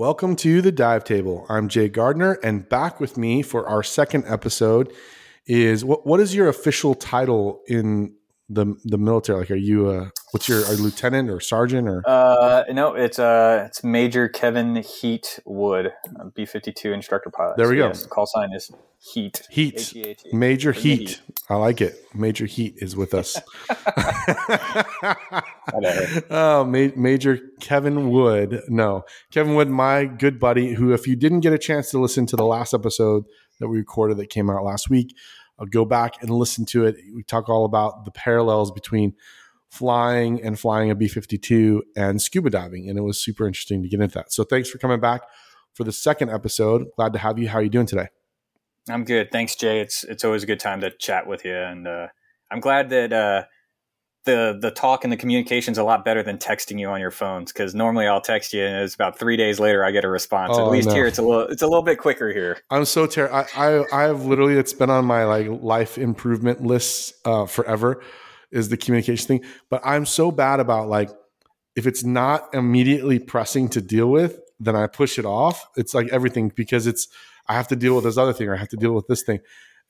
Welcome to the Dive Table. I'm Jay Gardner, and back with me for our second episode is what? What is your official title in the the military? Like, are you a what's your a lieutenant or sergeant or? Uh, no, it's uh, it's Major Kevin Heat Wood, B fifty two instructor pilot. There we So, go. yes, call sign is Heat. Heat. H-E-A-T. Major me Heat. I like it. Major Heat is with us. Oh, Ma- Major Kevin Wood. No, Kevin Wood, my good buddy, who, if you didn't get a chance to listen to the last episode that we recorded that came out last week, go back and listen to it. We talk all about the parallels between flying and flying a B 52 and scuba diving. And it was super interesting to get into that. So thanks for coming back for the second episode. Glad to have you. How are you doing today? I'm good. Thanks, Jay. It's it's always a good time to chat with you, and uh, I'm glad that uh, the the talk and the communication's a lot better than texting you on your phones. Because normally I'll text you, and it's about three days later I get a response. Oh, At least no. here it's a little it's a little bit quicker here. I'm so terrible. I, I I have literally it's been on my like life improvement lists uh, forever is the communication thing. But I'm so bad about like if it's not immediately pressing to deal with, then I push it off. It's like everything because it's I have to deal with this other thing or I have to deal with this thing,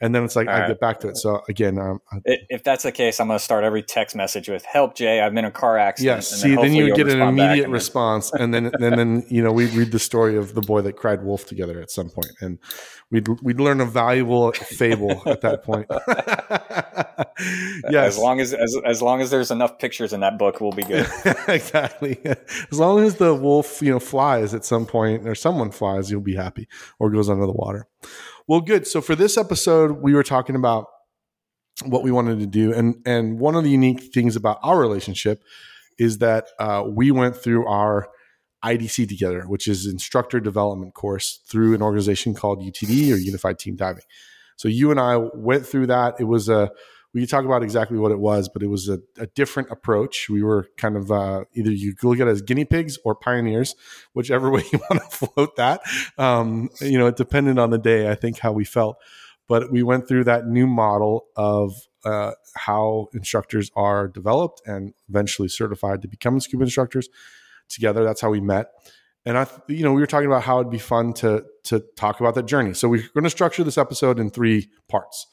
and then it's like All I right. get back to it. So again, um, I- If that's the case, I'm going to start every text message with "Help, Jay! I've been in a car accident." yes. and See, then hopefully you get an immediate and response, and then and then you know we read the story of the boy that cried wolf together at some point, and we'd we'd learn a valuable fable at that point. yes, As long as, as as long as there's enough pictures in that book, we'll be good. exactly. As long as the wolf, you know, flies at some point or someone flies, you'll be happy or goes under the water. Well, good. So for this episode, we were talking about what we wanted to do, and and one of the unique things about our relationship is that uh, we went through our IDC together, which is instructor development course through an organization called UTD or Unified Team Diving. So you and I went through that. It was a we could talk about exactly what it was, but it was a, a different approach. We were kind of uh, either you look at it as guinea pigs or pioneers, whichever way you want to float that. Um, you know, it depended on the day, I think, how we felt. But we went through that new model of uh, how instructors are developed and eventually certified to become scuba instructors together. That's how we met. And I, you know, we were talking about how it'd be fun to to talk about that journey. So we're going to structure this episode in three parts.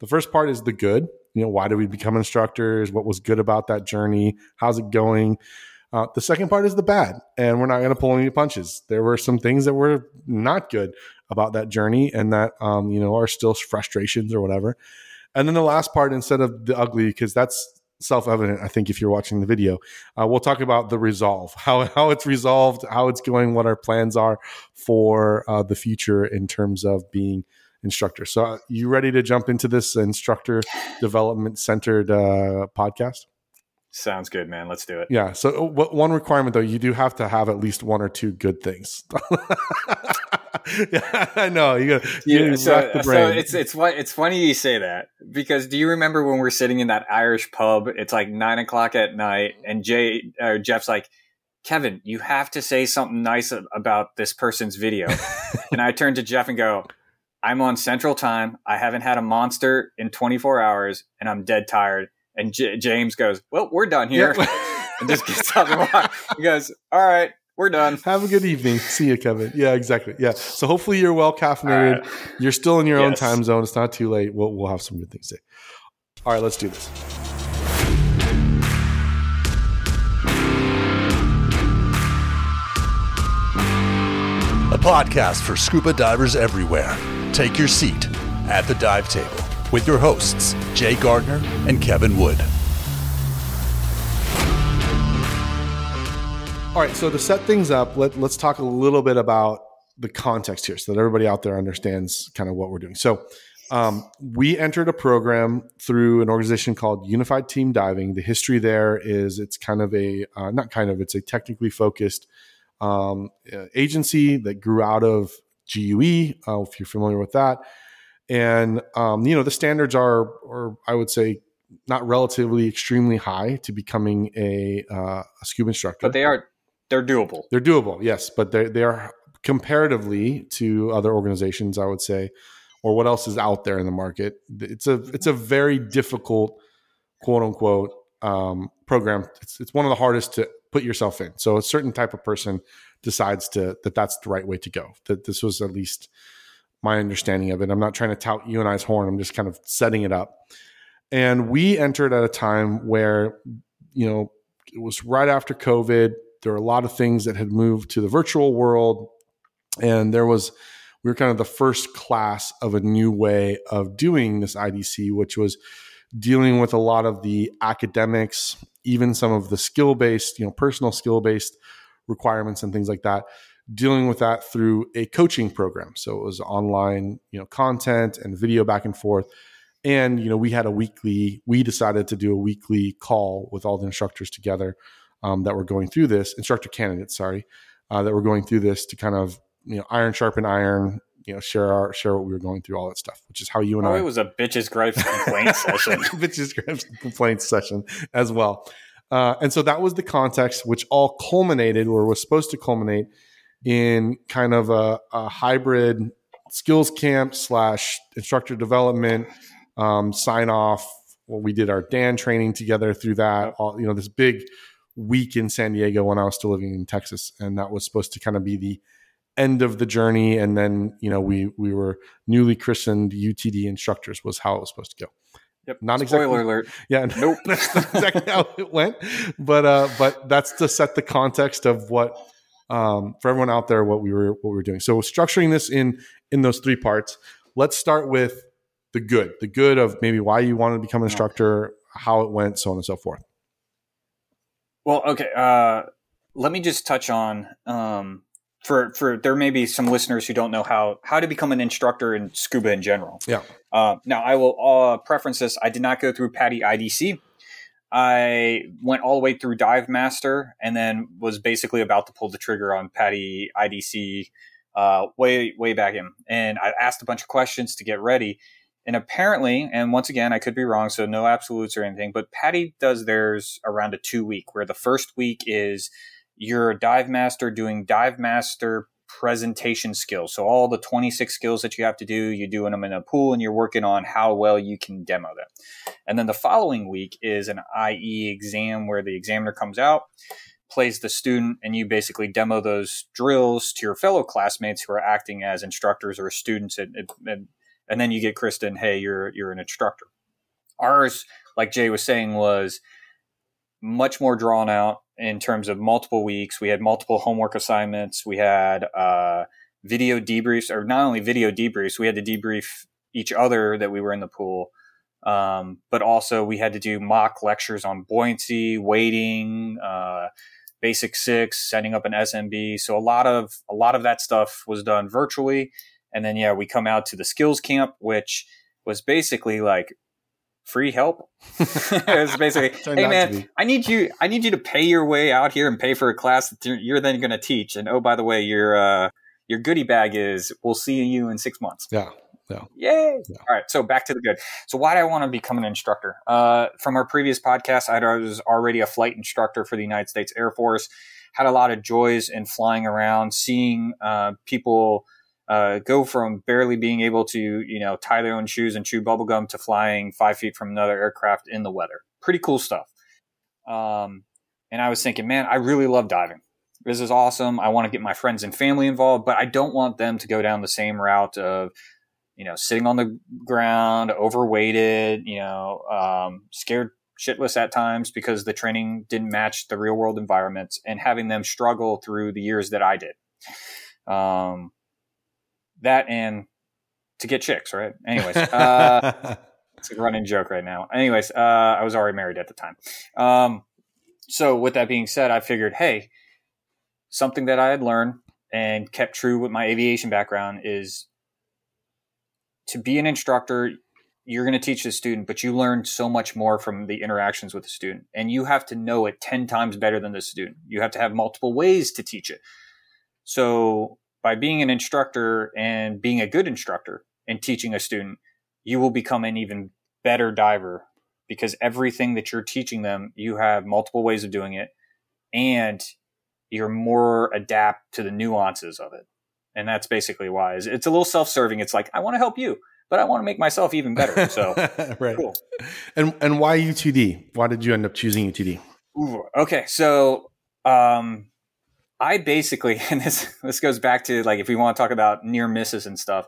The first part is the good. You know, why did we become instructors? What was good about that journey? How's it going? Uh, the second part is the bad, and we're not going to pull any punches. There were some things that were not good about that journey, and that um, you know are still frustrations or whatever. And then the last part, instead of the ugly, because that's self-evident. I think if you're watching the video, uh, we'll talk about the resolve, how how it's resolved, how it's going, what our plans are for uh, the future in terms of being instructor. So, uh, you ready to jump into this instructor development centered uh, podcast? Sounds good, man. Let's do it. Yeah. So, uh, what- one requirement though, you do have to have at least one or two good things. yeah, I know. You got you Yeah, so, the so brain. it's it's fu- it's funny you say that because do you remember when we're sitting in that Irish pub? It's like nine o'clock at night, and Jay or Jeff's like, "Kevin, you have to say something nice about this person's video." and I turn to Jeff and go, "I'm on Central Time. I haven't had a monster in 24 hours, and I'm dead tired." And J- James goes, "Well, we're done here," Yeah. and just gets up and walks. He goes, "All right, we're done." Have a good evening. See you, Kevin. Yeah, exactly. Yeah. So hopefully you're well caffeinated. All right. You're still in your own time zone. It's not too late. We'll we'll have some good things to say. All right, let's do this. a podcast for scuba divers everywhere. Take your seat at the dive table with your hosts, Jay Gardner and Kevin Wood. All right, so to set things up, let, let's talk a little bit about the context here so that everybody out there understands kind of what we're doing. So, um, we entered a program through an organization called Unified Team Diving. The history there is it's kind of a, uh, not kind of, it's a technically focused um, agency that grew out of GUE, uh, if you're familiar with that. And, um, you know, the standards are, or I would say, not relatively extremely high to becoming a, uh, a scuba instructor. But they are they're doable. They're doable, yes, but they they are comparatively to other organizations, I would say, or what else is out there in the market. It's a it's a very difficult, quote unquote, um, program. It's it's one of the hardest to put yourself in. So a certain type of person decides to that that's the right way to go. That this was at least my understanding of it. I'm not trying to tout you and I's horn. I'm just kind of setting it up. And we entered at a time where, you know, it was right after COVID. There were a lot of things that had moved to the virtual world. And there was, we were kind of the first class of a new way of doing this IDC, which was dealing with a lot of the academics, even some of the skill based, you know, personal skill based requirements and things like that dealing with that through a coaching program. So it was online you know content and video back and forth. And you know we had a weekly we decided to do a weekly call with all the instructors together um, that were going through this instructor candidates sorry uh, that were going through this to kind of you know iron sharpen iron you know share our share what we were going through all that stuff which is how you and oh, i it was a bitches gripes complaint session. Bitches gripes complaints session as well uh, and so that was the context which all culminated or was supposed to culminate in kind of a, a hybrid skills camp slash instructor development um, sign off. Well, we did our Dan training together through that. All, you know, this big week in San Diego when I was still living in Texas, and that was supposed to kind of be the end of the journey. And then you know we we were newly christened UTD instructors was how it was supposed to go. Yep. Not Spoiler exactly. alert. Yeah, Nope. that's not exactly how it went, but uh, but that's to set the context of what um, for everyone out there what we were what we were doing. So structuring this in in those three parts. Let's start with the good, the good of maybe why you wanted to become an instructor, how it went, so on and so forth. Well, okay. Uh, let me just touch on um, for for there may be some listeners who don't know how how to become an instructor in scuba in general. Yeah. Uh, now, I will uh, preference this. I did not go through PADI IDC. I went all the way through Dive Master and then was basically about to pull the trigger on PADI IDC uh, way way back in. And I asked a bunch of questions to get ready. And apparently, and once again, I could be wrong, so no absolutes or anything, but PADI does theirs around a two week, where the first week is you're a dive master doing dive master presentation skills. So all the 26 skills that you have to do, you're doing them in a pool and you're working on how well you can demo them. And then the following week is an IE exam where the examiner comes out, plays the student, and you basically demo those drills to your fellow classmates who are acting as instructors or students. And, and, and then you get Kristen, hey, you're, you're an instructor. Ours, like Jay was saying, was much more drawn out in terms of multiple weeks. We had multiple homework assignments. We had uh, video debriefs, or not only video debriefs, we had to debrief each other that we were in the pool. Um, but also we had to do mock lectures on buoyancy, weighting, uh, basic six, setting up an SMB. So a lot of a lot of that stuff was done virtually. And then yeah, we come out to the skills camp, which was basically like free help. it was basically, hey man. I need you, I need you to pay your way out here and pay for a class that you're, then going to teach. And oh, by the way, your uh, your goodie bag is we'll see you in six months. Yeah. Yay! Yeah. All right, so back to the good. So why do I want to become an instructor? Uh, from our previous podcast, I was already a flight instructor for the United States Air Force. Had a lot of joys in flying around, seeing uh, people uh, go from barely being able to, you know, tie their own shoes and chew bubblegum to flying five feet from another aircraft in the weather. Pretty cool stuff. Um, and I was thinking, man, I really love diving. This is awesome. I want to get my friends and family involved, but I don't want them to go down the same route of, you know, sitting on the ground, overweighted, you know, um, scared shitless at times because the training didn't match the real world environments and having them struggle through the years that I did. Um, that and to get chicks, right? Anyways, uh, it's a running joke right now. Anyways, uh, I was already married at the time. Um, so with that being said, I figured, hey, something that I had learned and kept true with my aviation background is to be an instructor, you're going to teach the student, but you learn so much more from the interactions with the student. And you have to know it 10 times better than the student. You have to have multiple ways to teach it. So by being an instructor and being a good instructor and teaching a student, you will become an even better diver because everything that you're teaching them, you have multiple ways of doing it and you're more adapt to the nuances of it. And that's basically why it's it's a little self-serving. It's like, I want to help you, but I want to make myself even better. So right. cool. And and why UTD? Why did you end up choosing UTD? Ooh, okay. So Um, I basically, and this this goes back to like if we want to talk about near misses and stuff.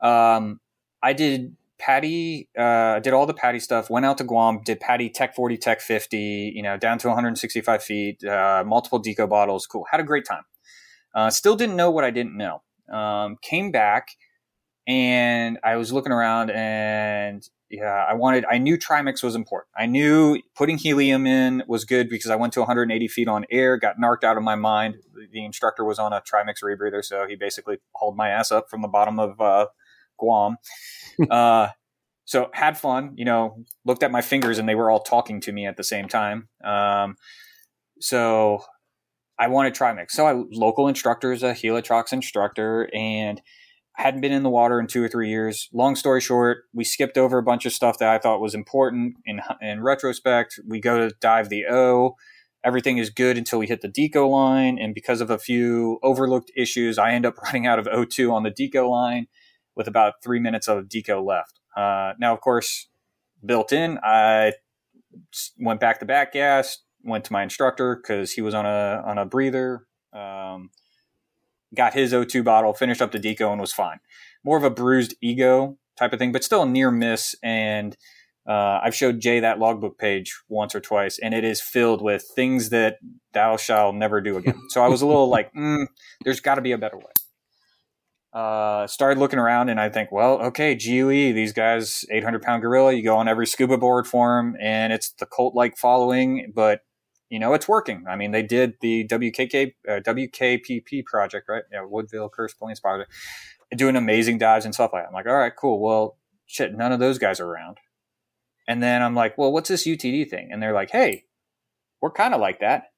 Um, I did PADI, uh, did all the PADI stuff. Went out to Guam, did PADI Tech 40, Tech 50. You know, down to 165 feet, uh, multiple deco bottles. Cool, had a great time. Uh, still didn't know what I didn't know. Um, came back and I was looking around and yeah, I wanted, I knew Trimix was important. I knew putting helium in was good because I went to 180 feet on air, got narked out of my mind. The instructor was on a Trimix rebreather, so he basically hauled my ass up from the bottom of uh, Guam. uh, so had fun, you know, looked at my fingers and they were all talking to me at the same time. Um, so I wanted Trimix. So I local instructor is a Helitrox instructor and hadn't been in the water in two or three years. Long story short, we skipped over a bunch of stuff that I thought was important in in retrospect. We go to dive the O. Everything is good until we hit the deco line, and because of a few overlooked issues, I end up running out of O2 on the deco line with about three minutes of deco left. Uh, now, of course, built in, I went back to back gas, went to my instructor because he was on a on a breather. Um, got his O2 bottle, finished up the deco, and was fine. More of a bruised ego type of thing, but still a near miss. And uh, I've showed Jay that logbook page once or twice, and it is filled with things that thou shall never do again. so I was a little like, mm, there's got to be a better way. Uh, started looking around, and I think, well, okay, GUE, these guys, 800 pound gorilla, you go on every scuba board for them, and it's the cult like following, but you know, it's working. I mean, they did the WKK, uh, WKPP project, right? Yeah, Woodville Karst Plains project, doing amazing dives and stuff like that. I'm like, all right, cool. Well, shit, none of those guys are around. And then I'm like, well, what's this UTD thing? And they're like, hey, we're kind of like that.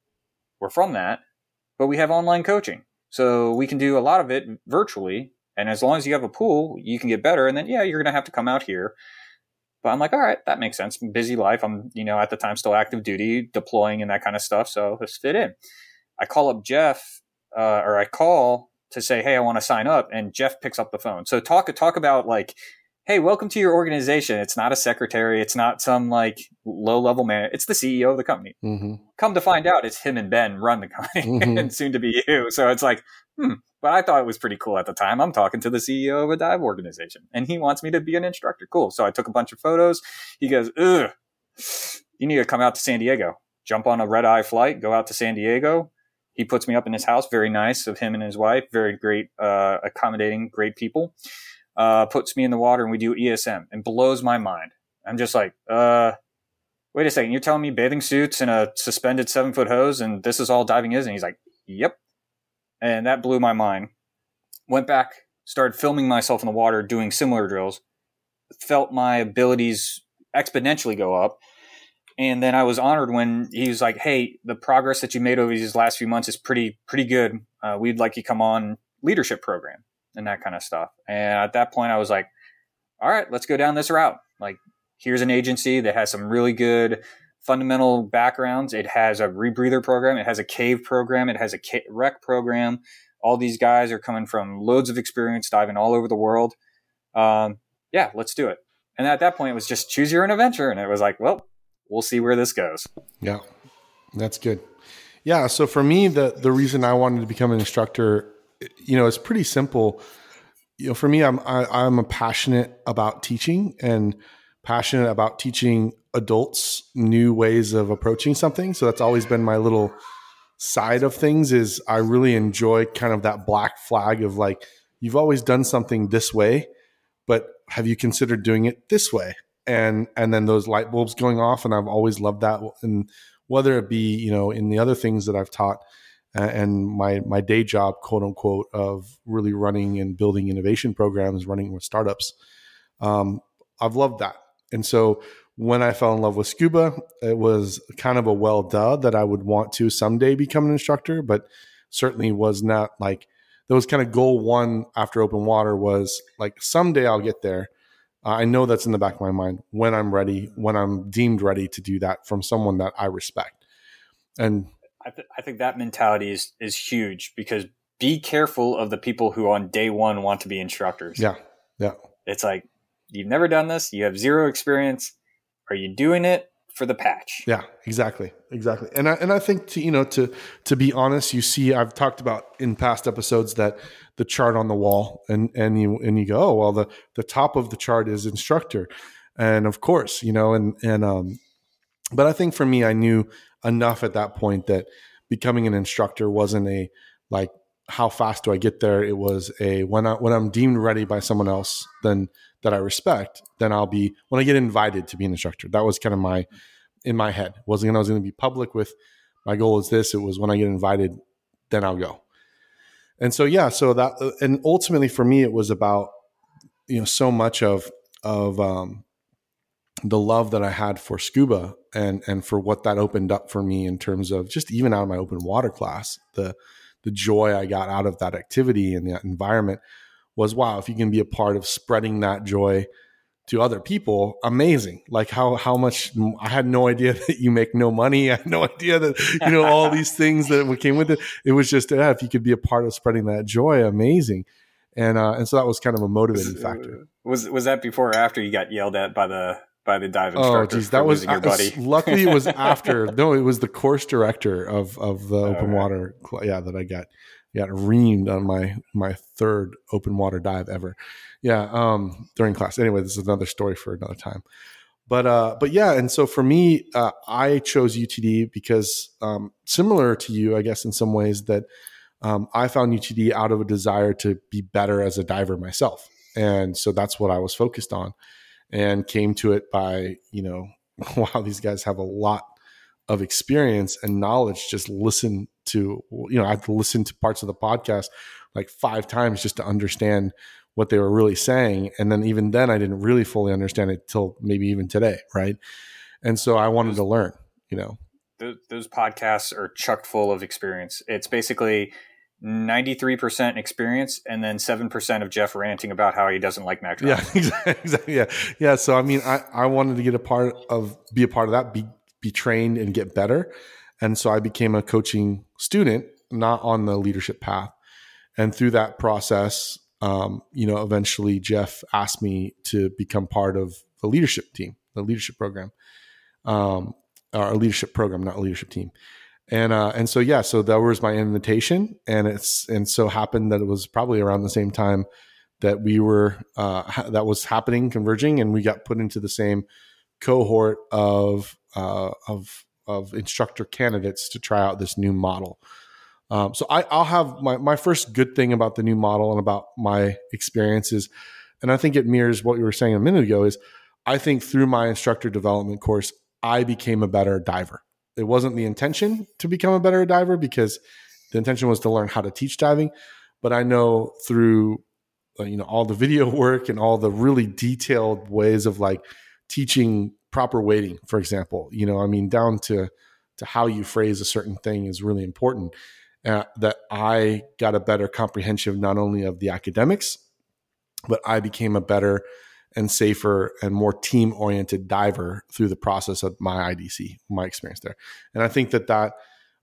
We're from that, but we have online coaching. So we can do a lot of it virtually. And as long as you have a pool, you can get better. And then, yeah, you're going to have to come out here but I'm like, all right, that makes sense. Busy life. I'm, you know, at the time still active duty, deploying and that kind of stuff. So let's fit in. I call up Jeff, uh, or I call to say, hey, I want to sign up, and Jeff picks up the phone. So talk talk about like, hey, welcome to your organization. It's not a secretary. It's not some like low level man. It's the CEO of the company. Mm-hmm. Come to find out, it's him and Ben run the company, mm-hmm. and soon to be you. So it's like, hmm, but I thought it was pretty cool at the time. I'm talking to the CEO of a dive organization and he wants me to be an instructor. Cool. So I took a bunch of photos. He goes, ugh, you need to come out to San Diego, jump on a red eye flight, go out to San Diego. He puts me up in his house. Very nice of him and his wife. Very great, uh, accommodating, great people. Uh, puts me in the water and we do ESM and blows my mind. I'm just like, uh, wait a second. You're telling me bathing suits and a suspended seven foot hose and this is all diving is? And he's like, yep and that blew my mind. Went back, started filming myself in the water doing similar drills, felt my abilities exponentially go up. And then I was honored when he was like, "Hey, the progress that you made over these last few months is pretty pretty good. Uh, we'd like you come on leadership program and that kind of stuff." And at that point, I was like, "All right, let's go down this route. Like, here's an agency that has some really good fundamental backgrounds. It has a rebreather program. It has a cave program. It has a rec program. All these guys are coming from loads of experience diving all over the world. Um, yeah, let's do it. And at that point, it was just choose your own adventure. And it was like, well, we'll see where this goes. Yeah, that's good. Yeah. So for me, the, the reason I wanted to become an instructor, you know, it's pretty simple. You know, for me, I'm, I, am i am a passionate about teaching and passionate about teaching adults new ways of approaching something. So that's always been my little side of things is I really enjoy kind of that black flag of like you've always done something this way, but have you considered doing it this way? And and then those light bulbs going off and I've always loved that and whether it be, you know, in the other things that I've taught and my my day job quote unquote of really running and building innovation programs running with startups um, i've loved that and so when I fell in love with scuba, it was kind of a well duh that I would want to someday become an instructor, but certainly was not like that was kind of goal one after open water was like someday I'll get there. Uh, I know that's in the back of my mind when I'm ready, when I'm deemed ready to do that from someone that I respect. And I, th- I think that mentality is is huge because be careful of the people who on day one want to be instructors. Yeah, yeah. It's like you've never done this, you have zero experience are you doing it for the patch. Yeah, exactly, exactly. And I and I think to you know to to be honest, you see, I've talked about in past episodes that the chart on the wall, and and you and you go, oh well, the the top of the chart is instructor, and of course, you know, and and um, but I think for me, I knew enough at that point that becoming an instructor wasn't a like how fast do I get there? It was a when I when I'm deemed ready by someone else, then that I respect, then I'll be when I get invited to be an instructor. That was kind of my in my head. Wasn't when I was going to be public with my goal is this. It was when I get invited, then I'll go. And so yeah, so that and ultimately for me, it was about you know so much of of um, the love that I had for scuba and and for what that opened up for me in terms of just even out of my open water class, the the joy I got out of that activity and that environment was wow, if you can be a part of spreading that joy to other people, amazing. Like how how much I had no idea that you make no money. I had no idea that you know all these things that came with it. It was just yeah, if you could be a part of spreading that joy, amazing. And uh, and so that was kind of a motivating factor. Was was that before or after you got yelled at by the by the dive oh, instructor. Oh, geez, that was, your buddy. luckily it was after. no, it was the course director of of the open right. water. Yeah, that I got got reamed on my my third open water dive ever. Yeah, um, during class. Anyway, this is another story for another time. But uh, but yeah, and so for me, uh, I chose UTD because um, similar to you, I guess, in some ways that um, I found UTD out of a desire to be better as a diver myself, and so that's what I was focused on and came to it by, you know, wow, these guys have a lot of experience and knowledge. Just listen to, you know, I had to listen to parts of the podcast like five times just to understand what they were really saying. And then even then, I didn't really fully understand it till maybe even today. Right. And so I wanted to learn, you know. Those, those podcasts are chucked full of experience. It's basically 93% experience and then 7% of Jeff ranting about how he doesn't like Mac Yeah, exactly. Yeah. Yeah. So, I mean, I, I wanted to get a part of, be a part of that, be, be trained and get better. And so I became a coaching student, not on the leadership path. And through that process, um, you know, eventually Jeff asked me to become part of the leadership team, the leadership program, um, leadership program, not leadership team and uh, and so yeah, so that was my invitation, and it's and so happened that it was probably around the same time that we were uh, ha- that was happening, converging, and we got put into the same cohort of uh, of of instructor candidates to try out this new model. Um, so I, I'll have my my first good thing about the new model and about my experiences, and I think it mirrors what you were saying a minute ago. Is I think through my instructor development course, I became a better diver it wasn't the intention to become a better diver because the intention was to learn how to teach diving. But I know through uh, you know all the video work and all the really detailed ways of like teaching proper weighting, for example, you know, I mean, down to to how you phrase a certain thing is really important. Uh, that I got a better comprehension not only of the academics, but I became a better and safer and more team oriented diver through the process of my IDC, my experience there. And I think that that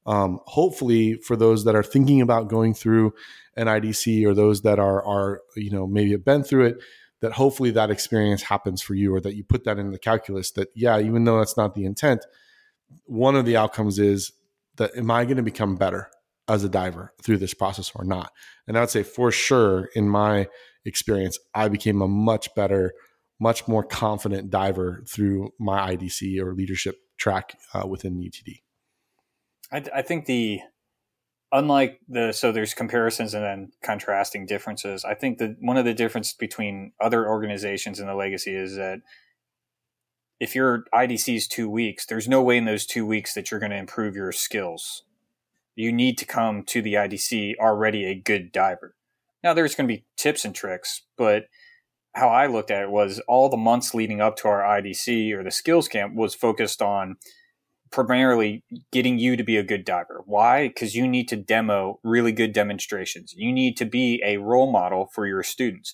um, hopefully for those that are thinking about going through an IDC or those that are are you know maybe have been through it, that hopefully that experience happens for you or that you put that in the calculus. That yeah, even though that's not the intent, one of the outcomes is that am I going to become better as a diver through this process or not? And I would say for sure in my experience, I became a much better, much more confident diver through my IDC or leadership track uh, within UTD. I, I think the unlike the so there's comparisons and then contrasting differences. I think that one of the differences between other organizations and the legacy is that if your IDC is two weeks, there's no way in those two weeks that you're going to improve your skills. You need to come to the IDC already a good diver. Now there's going to be tips and tricks, but how I looked at it was all the months leading up to our IDC or the skills camp was focused on primarily getting you to be a good diver. Why? Because you need to demo really good demonstrations. You need to be a role model for your students.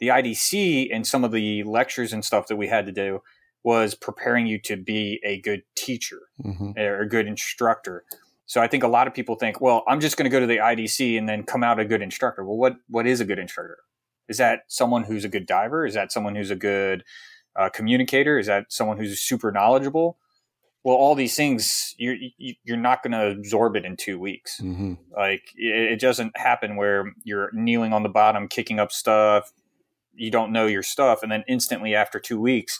The IDC and some of the lectures and stuff that we had to do was preparing you to be a good teacher mm-hmm. or a good instructor. So I think a lot of people think, well, I'm just going to go to the IDC and then come out a good instructor. Well, what what is a good instructor? Is that someone who's a good diver? Is that someone who's a good uh, communicator? Is that someone who's super knowledgeable? Well, all these things you're you're not going to absorb it in two weeks. Mm-hmm. Like it, it doesn't happen where you're kneeling on the bottom, kicking up stuff. You don't know your stuff, and then instantly after two weeks,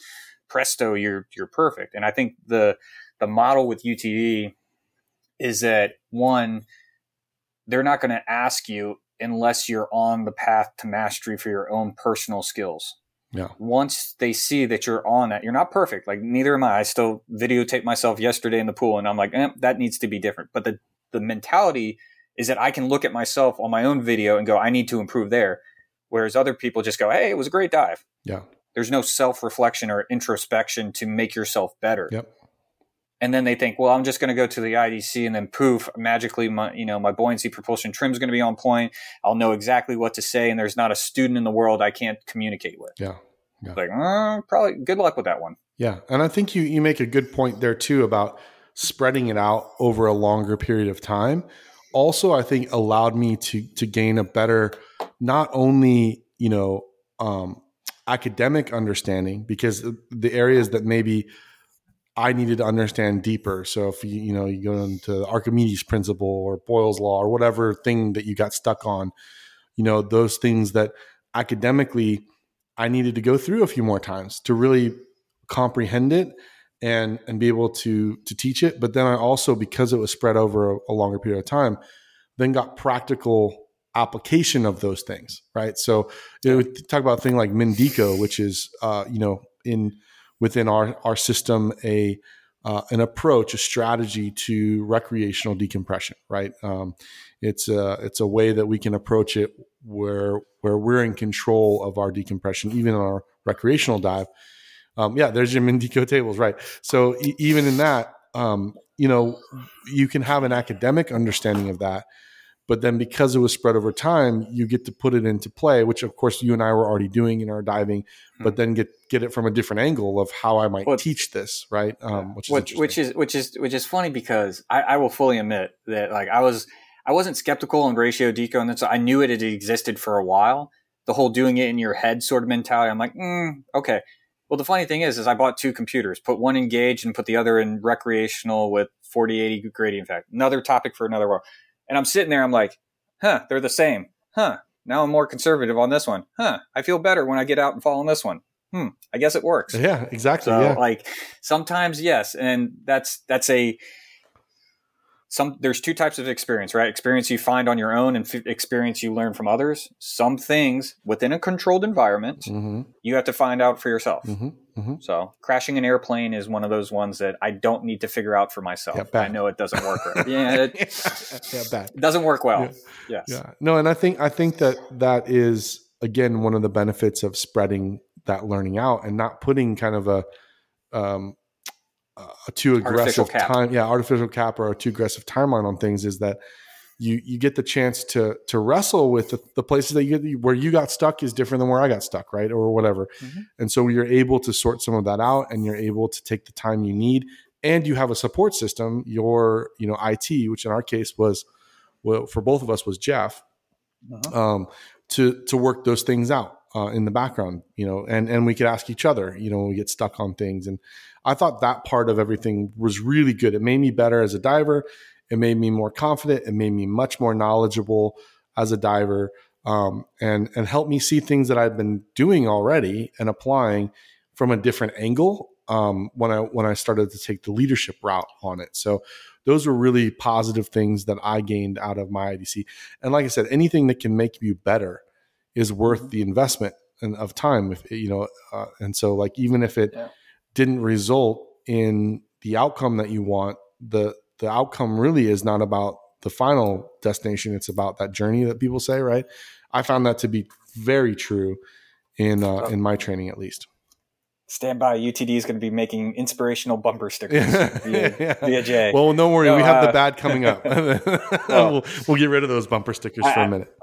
presto, you're you're perfect. And I think the the model with UTD is that one, they're not going to ask you unless you're on the path to mastery for your own personal skills. Yeah. Once they see that you're on that, you're not perfect. Like neither am I. I still videotape myself yesterday in the pool, and I'm like, eh, that needs to be different. But the the mentality is that I can look at myself on my own video and go, I need to improve there. Whereas other people just go, hey, it was a great dive. Yeah. There's no self reflection or introspection to make yourself better. Yep. And then they think, well, I'm just going to go to the IDC and then poof, magically, my you know my buoyancy propulsion trim is going to be on point. I'll know exactly what to say, and there's not a student in the world I can't communicate with. Yeah. Yeah. Like, uh, probably good luck with that one. Yeah, and I think you you make a good point there too about spreading it out over a longer period of time. Also, I think allowed me to to gain a better not only you know um, academic understanding because the areas that maybe I needed to understand deeper. So if you you know you go into Archimedes principle or Boyle's law or whatever thing that you got stuck on, you know those things that academically I needed to go through a few more times to really comprehend it and and be able to to teach it. But then I also because it was spread over a, a longer period of time, then got practical application of those things. Right. So you know, talk about a thing like MinDeco, which is uh, you know in within our our system a uh, an approach, a strategy to recreational decompression. Right. Um, it's a it's a way that we can approach it where where we're in control of our decompression, even on our recreational dive. Um, yeah, there's your MinDeco tables, right? So e- even in that, um, you know, you can have an academic understanding of that, but then because it was spread over time, you get to put it into play, which of course you and I were already doing in our diving, but then get get it from a different angle of how I might Well, teach this, right? Um, which is which, which is which is which is funny because I, I will fully admit that like I was I wasn't skeptical on ratio deco and so I knew it had existed for a while. The whole doing it in your head sort of mentality. I'm like, mm, okay. Well, the funny thing is, is I bought two computers, put one in gauge and put the other in recreational with 4080 gradient effect. Another topic for another world. And I'm sitting there, I'm like, huh, they're the same. Huh. Now I'm more conservative on this one. Huh. I feel better when I get out and fall on this one. Hmm. I guess it works. yeah, exactly. So yeah, like sometimes yes, and that's that's a some there's two types of experience, right? Experience you find on your own and f- experience you learn from others. Some things within a controlled environment, hmm you have to find out for yourself. hmm hmm So, crashing an airplane is one of those ones that I don't need to figure out for myself. Yeah. I know it doesn't work. Right. yeah, it, yeah, bad. it doesn't work well. Yes. Yeah. No, and I think I think that that is again one of the benefits of spreading that learning out and not putting kind of a um a too aggressive time yeah artificial cap or a too aggressive timeline on things is that you you get the chance to to wrestle with the, the places that you get where you got stuck is different than where I got stuck right or whatever Mhm. and so you're able to sort some of that out and you're able to take the time you need and you have a support system your you know IT which in our case was well for both of us was Jeff Uh-huh. um, to to work those things out uh, in the background, you know, and and we could ask each other, you know, when we get stuck on things. And I thought that part of everything was really good. It made me better as a diver. It made me more confident. It made me much more knowledgeable as a diver, um, and and helped me see things that I've been doing already and applying from a different angle um, when I when I started to take the leadership route on it. So those were really positive things that I gained out of my IDC. And like I said, anything that can make you better is worth the investment and of time. If you know, uh, and so like even if it Yeah. Didn't result in the outcome that you want, the the outcome really is not about the final destination. It's about that journey that people say, right? I found that to be very true in uh, in my training, at least. Stand by. UTD is going to be making inspirational bumper stickers via, Yeah. via Jay. Well, don't worry, No, we have uh, the bad coming up. we'll, we'll get rid of those bumper stickers for I- a minute.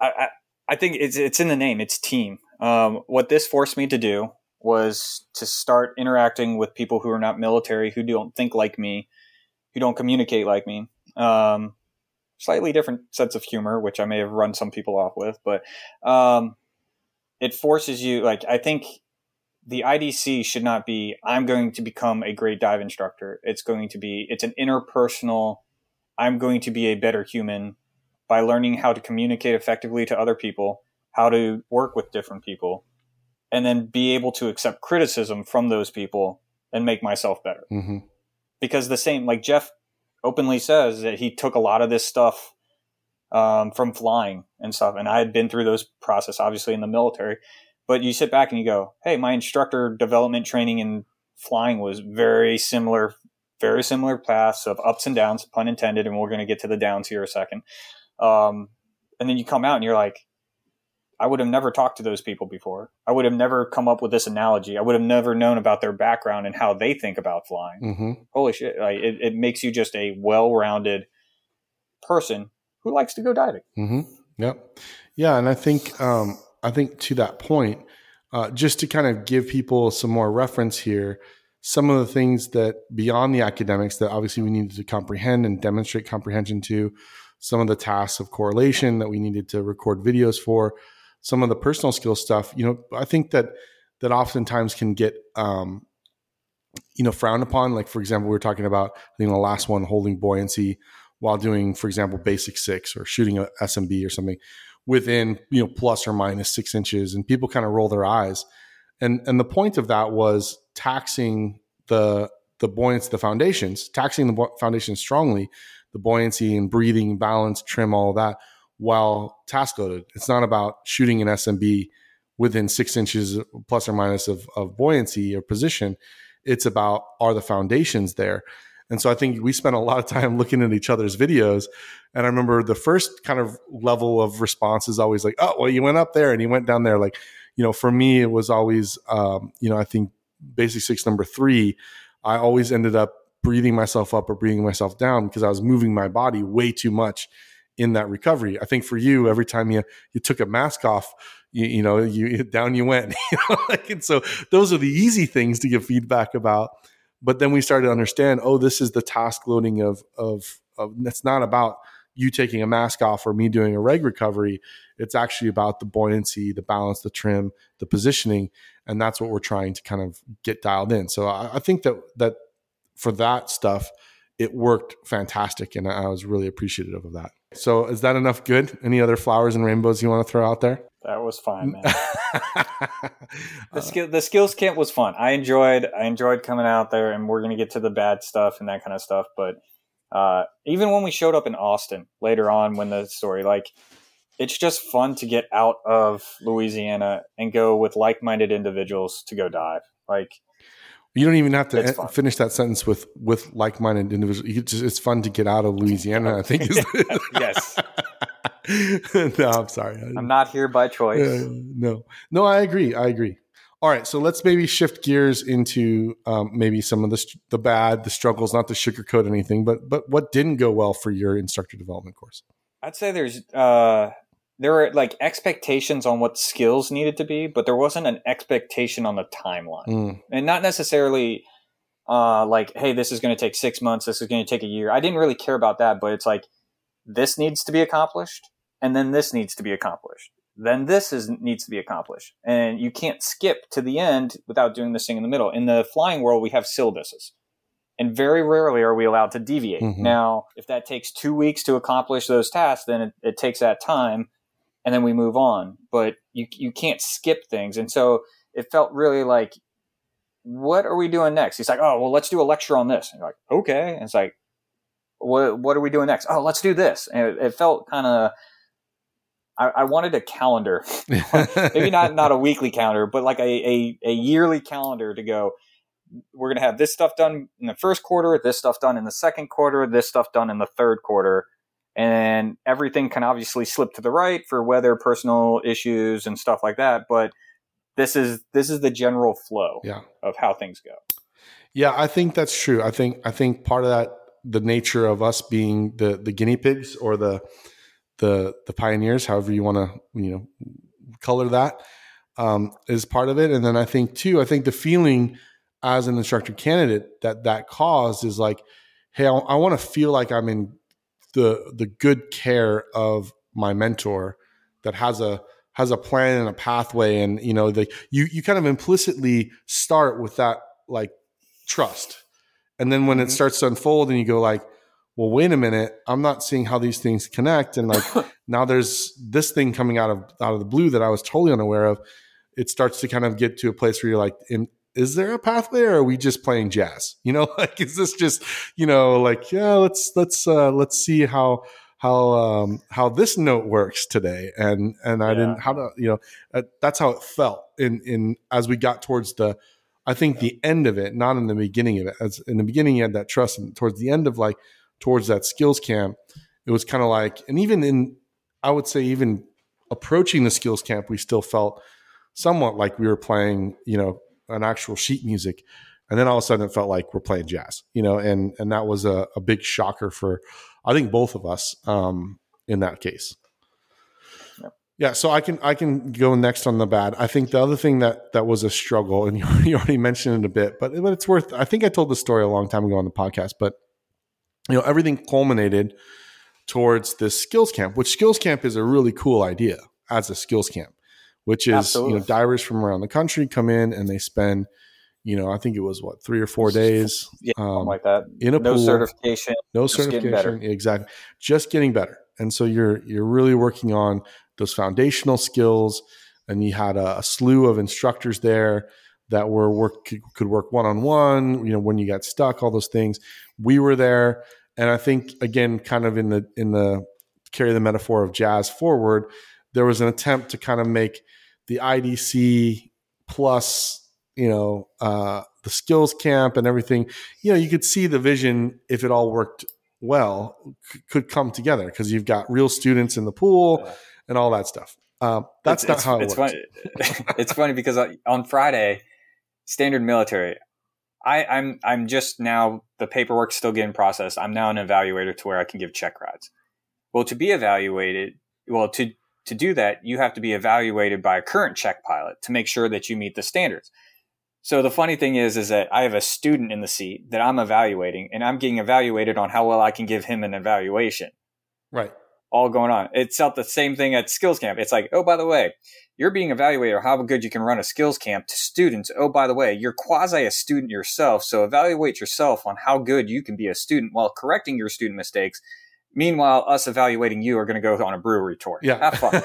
I, I, I think it's it's in the name. It's team. Um, what this forced me to do was to start interacting with people who are not military, who don't think like me, who don't communicate like me. Um, slightly different sense of humor, which I may have run some people off with, but um, it forces you. Like I think the IDC should not be, I'm going to become a great dive instructor. It's going to be, it's an interpersonal, I'm going to be a better human by learning how to communicate effectively to other people, how to work with different people, and then be able to accept criticism from those people and make myself better. Mm-hmm. Because the same, like Jeff openly says that he took a lot of this stuff um, from flying and stuff. And I had been through those process, obviously in the military. But you sit back and you go, "Hey, my instructor development training in flying was very similar, very similar paths of ups and downs, pun intended." And we're going to get to the downs here a second. Um, and then you come out and you're like, I would have never talked to those people before. I would have never come up with this analogy. I would have never known about their background and how they think about flying. Mm-hmm. Holy shit! Like, it, it makes you just a well-rounded person who likes to go diving. Mm-hmm. Yep. Yeah, and I think um, I think to that point, uh, just to kind of give people some more reference here, some of the things that beyond the academics that obviously we needed to comprehend and demonstrate comprehension to, some of the tasks of correlation that we needed to record videos for, some of the personal skill stuff. You know, I think that that oftentimes can get um, you know frowned upon. Like for example, we were talking about I think the last one holding buoyancy while doing, for example, basic six or shooting a SMB or something within you know plus or minus six inches, and people kind of roll their eyes. And and the point of that was taxing the the buoyancy, the foundations, taxing the foundations strongly, the buoyancy and breathing, balance, trim, all that, while task loaded. It's not about shooting an SMB within six inches plus or minus of, of buoyancy or position. It's about are the foundations there. And so I think we spent a lot of time looking at each other's videos. And I remember the first kind of level of response is always like, oh, well, you went up there and you went down there. Like, you know, for me, it was always, um, you know, I think basic six number three, I always ended up breathing myself up or breathing myself down because I was moving my body way too much in that recovery. I think for you, every time you you took a mask off, you, you know, you down you went. Like, and so those are the easy things to give feedback about. But then we started to understand, oh, this is the task loading of of of. It's not about you taking a mask off or me doing a reg recovery. It's actually about the buoyancy, the balance, the trim, the positioning, and that's what we're trying to kind of get dialed in. So I, I think that that for that stuff, it worked fantastic, and I was really appreciative of that. So is that enough good? Any other flowers and rainbows you want to throw out there? That was fine, man. the skill the skills camp was fun. I enjoyed I enjoyed coming out there and we're gonna get to the bad stuff and that kind of stuff. But uh, even when we showed up in Austin later on when the story like it's just fun to get out of Louisiana and go with like minded individuals to go dive. Like you don't even have to finish that sentence with with like minded individuals. Just, it's fun to get out of Louisiana. I think. yes. no, I'm sorry. I'm not here by choice. Uh, no, no, I agree. I agree. All right, so let's maybe shift gears into um, maybe some of the the bad, the struggles. Not to sugarcoat anything, but but what didn't go well for your instructor development course? I'd say there's uh, there were like expectations on what skills needed to be, but there wasn't an expectation on the timeline, mm. and not necessarily uh, like, hey, this is going to take six months, this is going to take a year. I didn't really care about that, but it's like this needs to be accomplished and then this needs to be accomplished. Then this is needs to be accomplished, and you can't skip to the end without doing this thing in the middle. In the flying world, we have syllabuses, and very rarely are we allowed to deviate. Mm-hmm. Now, if that takes two weeks to accomplish those tasks, then it, it takes that time, and then we move on. But you you can't skip things, and so it felt really like what are we doing next? He's like, oh, well, let's do a lecture on this. And you're like, okay. And it's like, what, what are we doing next? Oh, let's do this. And it, it felt kind of I, I wanted a calendar, maybe not not a weekly calendar, but like a, a, a yearly calendar to go. We're going to have this stuff done in the first quarter, this stuff done in the second quarter, this stuff done in the third quarter, and everything can obviously slip to the right for weather, personal issues, and stuff like that. But this is this is the general flow yeah. of how things go. Yeah, I think that's true. I think I think part of that the nature of us being the the guinea pigs or the the the pioneers, however you want to you know color that, um, is part of it. And then I think too, I think the feeling as an instructor candidate that that caused is like, hey, I, I want to feel like I'm in the the good care of my mentor that has a has a plan and a pathway and you know the you you kind of implicitly start with that like trust. And then when it Mhm. starts to unfold and you go like well wait a minute. I'm not seeing how these things connect. And like now there's this thing coming out of out of the blue that i was totally unaware of. It starts to kind of get to a place where you're like in, is there a pathway or are we just playing jazz? You know like is this just you know like yeah let's let's uh let's see how how um how this note works today. And and i Yeah. didn't how to you know uh, that's how it felt in in as we got towards the i think the end of it not in the beginning of it as in the beginning you had that trust and towards the end of like towards that skills camp it was kind of like and even in i would say even approaching the skills camp we still felt somewhat like we were playing you know an actual sheet music and then all of a sudden it felt like we're playing jazz you know and and that was a, a big shocker for i think both of us um in that case. Yeah so i can i can go next on the bad. I think the other thing that that was a struggle and you, you already mentioned it a bit but, but it's worth i think i told the story a long time ago on the podcast but you know everything culminated towards this skills camp which skills camp is a really cool idea as a skills camp which is you know divers from around the country come in and they spend you know i think it was what three or four days Yeah, um, something like that. in a No pool. certification. no certification exactly. Just getting better. And so you're you're really working on those foundational skills and you had a, a slew of instructors there that were work could, could work one-on-one you know when you got stuck all those things. We were there and i think again kind of in the in the carry the metaphor of jazz forward there was an attempt to kind of make the idc plus you know uh the skills camp and everything you know you could see the vision if it all worked well c- could come together because you've got real students in the pool and all that stuff um, that's It's- not it's, how it it's works Funny. it's funny because on Friday, standard military, I, I'm I'm just now the paperwork's still getting processed. I'm now an evaluator to where I can give check rides. Well, to be evaluated, well to to do that, you have to be evaluated by a current check pilot to make sure that you meet the standards. So the funny thing is, is that I have a student in the seat that I'm evaluating, and I'm getting evaluated on how well I can give him an evaluation right all going on. It's felt the same thing at skills camp. It's like, oh, by the way, you're being evaluated on how good you can run a skills camp to students. Oh, by the way, you're quasi a student yourself. So evaluate yourself on how good you can be a student while correcting your student mistakes. Meanwhile, us evaluating you are going to go on a brewery tour. yeah. Have fun.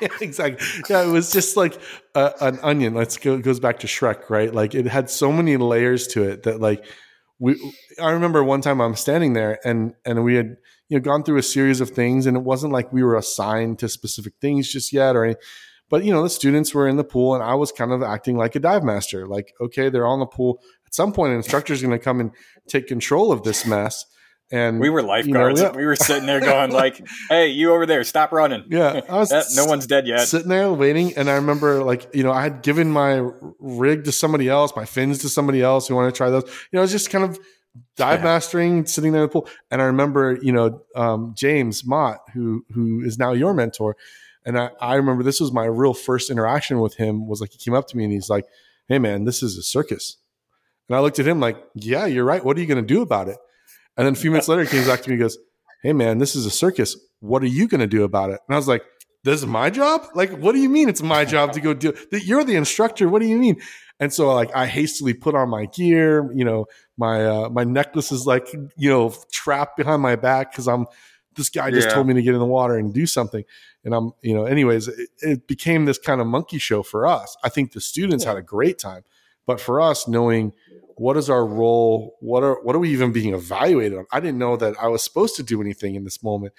Yeah, exactly. Yeah it was just like a, an onion. Let's go it goes back to shrek right? Like it had so many layers to it that like we i remember one time i'm standing there and and we had you know gone through a series of things and it wasn't like we were assigned to specific things just yet or any, but you know the students were in the pool and i was kind of acting like a dive master. Like okay they're all in the pool. At some point an instructor is going to come and take control of this mess and we were lifeguards. yeah. We were sitting there going like, hey, you over there, stop running. yeah i was Eh, no one's dead yet. sitting there waiting and i remember like you know i had given my rig to somebody else my fins to somebody else who wanted to try those you know it's just kind of dive Yeah. mastering sitting there in the pool and i remember you know um, james mott who who is now your mentor and I, I remember this was my real first interaction with him was like he came up to me and he's like hey man this is a circus and i looked at him like yeah you're right what are you going to do about it and then a few minutes later he comes back to me and goes hey man this is a circus. What are you going to do about it? And i was like this is my job? Like what do you mean it's my job to go do that you're the instructor. What do you mean? And so like i hastily put on my gear you know my uh, my necklace is like you know trapped behind my back because i'm this guy just Yeah. told me to get in the water and do something. And i'm you know anyways it, it became this kind of monkey show for us. I think the students had a great time. But for us knowing what is our role? What are what are we even being evaluated on? I didn't know that i was supposed to do anything in this moment.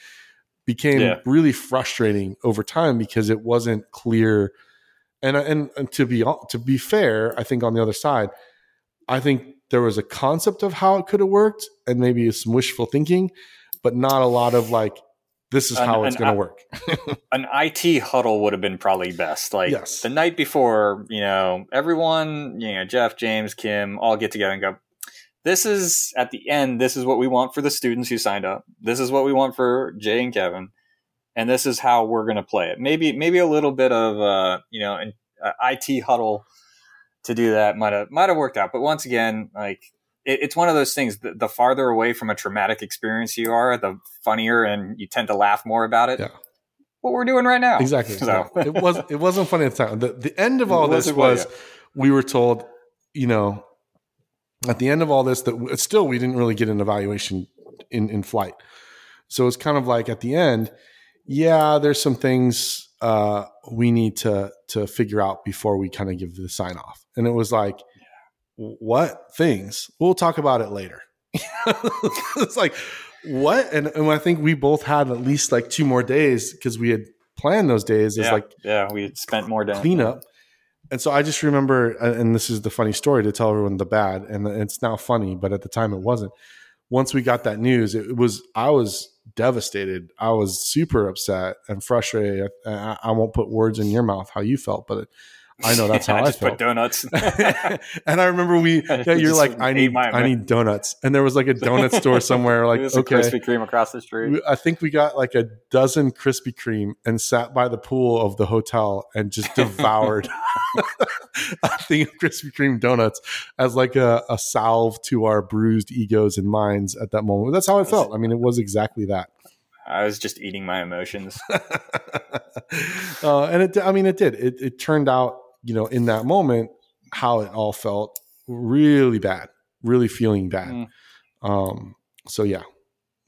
Became Yeah. really frustrating over time because it wasn't clear. And, and and to be to be fair i think on the other side i think there was a concept of how it could have worked and maybe some wishful thinking but not a lot of like this is An- how it's going to work an IT huddle would have been probably best. Like Yes. the night before, you know, everyone, you know, Jeff, James, Kim, all get together and go, this is at the end, this is what we want for the students who signed up. This is what we want for Jay and Kevin. And this is how we're going to play it. Maybe, maybe a little bit of, uh, you know, an uh, IT huddle to do that might have, might have worked out. But once again, like, it, it's one of those things. The, the farther away from a traumatic experience you are, the funnier and you tend to laugh more about it Yeah. what we're doing right now. Exactly. So it was it wasn't funny at the time. The, the end of all this was we were told, you know, at the end of all this that still we didn't really get an evaluation in in flight. So it's kind of like at the end, yeah, there's some things uh, we need to to figure out before we kind of give the sign off. And it was like, what things? We'll talk about it later. it's like what? And, and I think we both had at least like two more days because we had planned those days as yeah, like yeah, we spent more time. cleanup. And so I just remember, and this is the funny story to tell everyone the bad, and it's now funny, but at the time it wasn't. Once we got that news, it was I was devastated. I was super upset and frustrated. I, I won't put words in your mouth how you felt, but I know that's how I, just felt. put donuts. and I remember we, yeah, you're like, I need, I need donuts, and there was like a donut store somewhere. Like, It was a okay, Krispy Kreme across the street. we- I think we got like a dozen Krispy Kreme and sat by the pool of the hotel and just devoured a thing of Krispy Kreme donuts as like a, a salve to our bruised egos and minds at that moment. That's how I felt. I mean, it was exactly that. I was just eating my emotions. uh, and it, I mean, it did. It, it turned out, you know, in that moment, how it all felt really bad, really feeling bad. Mm. Um, so yeah,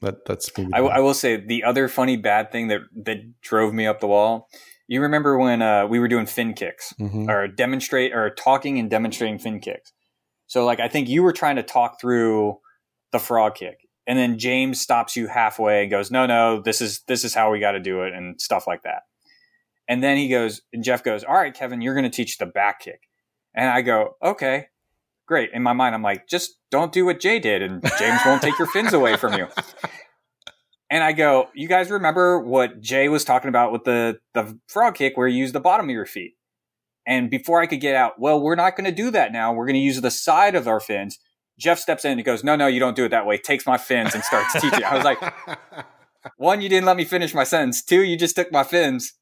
that that's maybe I, I will say the other funny bad thing that that drove me up the wall. You remember when uh, we were doing fin kicks Mhm. or demonstrate or talking and demonstrating fin kicks? So like I think you were trying to talk through the frog kick, and then James stops you halfway and goes, "No, no, this is this is how we got to do it," and stuff like that. And then he goes, and Jeff goes, "All right, Kevin, you're going to teach the back kick," and I go, "Okay." Great. In my mind, I'm like, just don't do what Jay did, and James won't take your fins away from you. And I go, you guys remember what Jay was talking about with the the frog kick, where you use the bottom of your feet? And before I could get out, well, we're not going to do that now. We're going to use the side of our fins. Jeff steps in and he goes, no, no, you don't do it that way. Takes my fins and starts teaching. I was like, one, you didn't let me finish my sentence. Two, you just took my fins.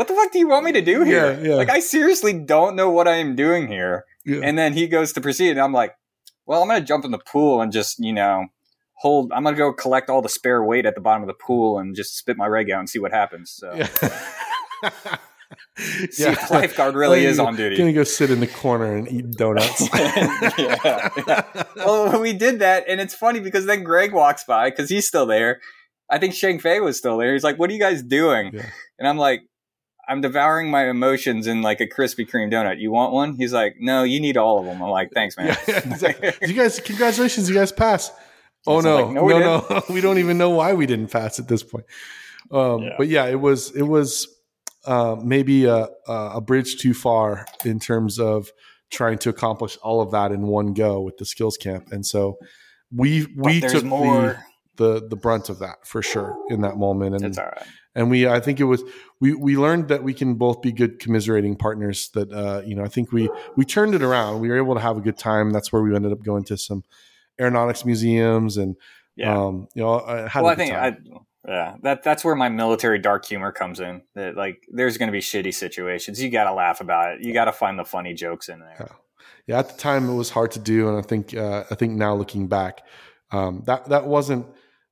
What the fuck do you want me to do here? Yeah, yeah. Like, I seriously don't know what I am doing here. Yeah. And then he goes to proceed, and I'm like, well, I'm going to jump in the pool and just, you know, hold. I'm going to go collect all the spare weight at the bottom of the pool and just spit my reg out and see what happens. So, yeah. see if lifeguard really is on duty. Gonna go sit in the corner and eat donuts. Yeah, yeah. well, we did that, and it's funny because then Greg walks by because he's still there. I think Shang Fei was still there. He's like, "What are you guys doing?" Yeah. And I'm like, "I'm devouring my emotions in like a Krispy Kreme donut. You want one?" He's like, "No, you need all of them." I'm like, "Thanks, man." Yeah, exactly. You guys, congratulations, you guys passed. Oh It's no, like, no, no, no, we we, don't even know why we didn't pass at this point. Um, Yeah. But yeah, it was it was uh, maybe a, a bridge too far in terms of trying to accomplish all of that in one go with the skills camp, and so we we there's took more. the the the brunt of that for sure in that moment, and It's all right. and we i think it was we we learned that we can both be good commiserating partners that uh you know i think we we turned it around we were able to have a good time that's where we ended up going to some aeronautics museums and Yeah. um you know I had well, a I good think time. I, yeah, that that's where my military dark humor comes in. That like, there's going to be shitty situations. You got to laugh about it. You got to find the funny jokes in there. yeah at the time it was hard to do and i think uh i think now looking back um that that wasn't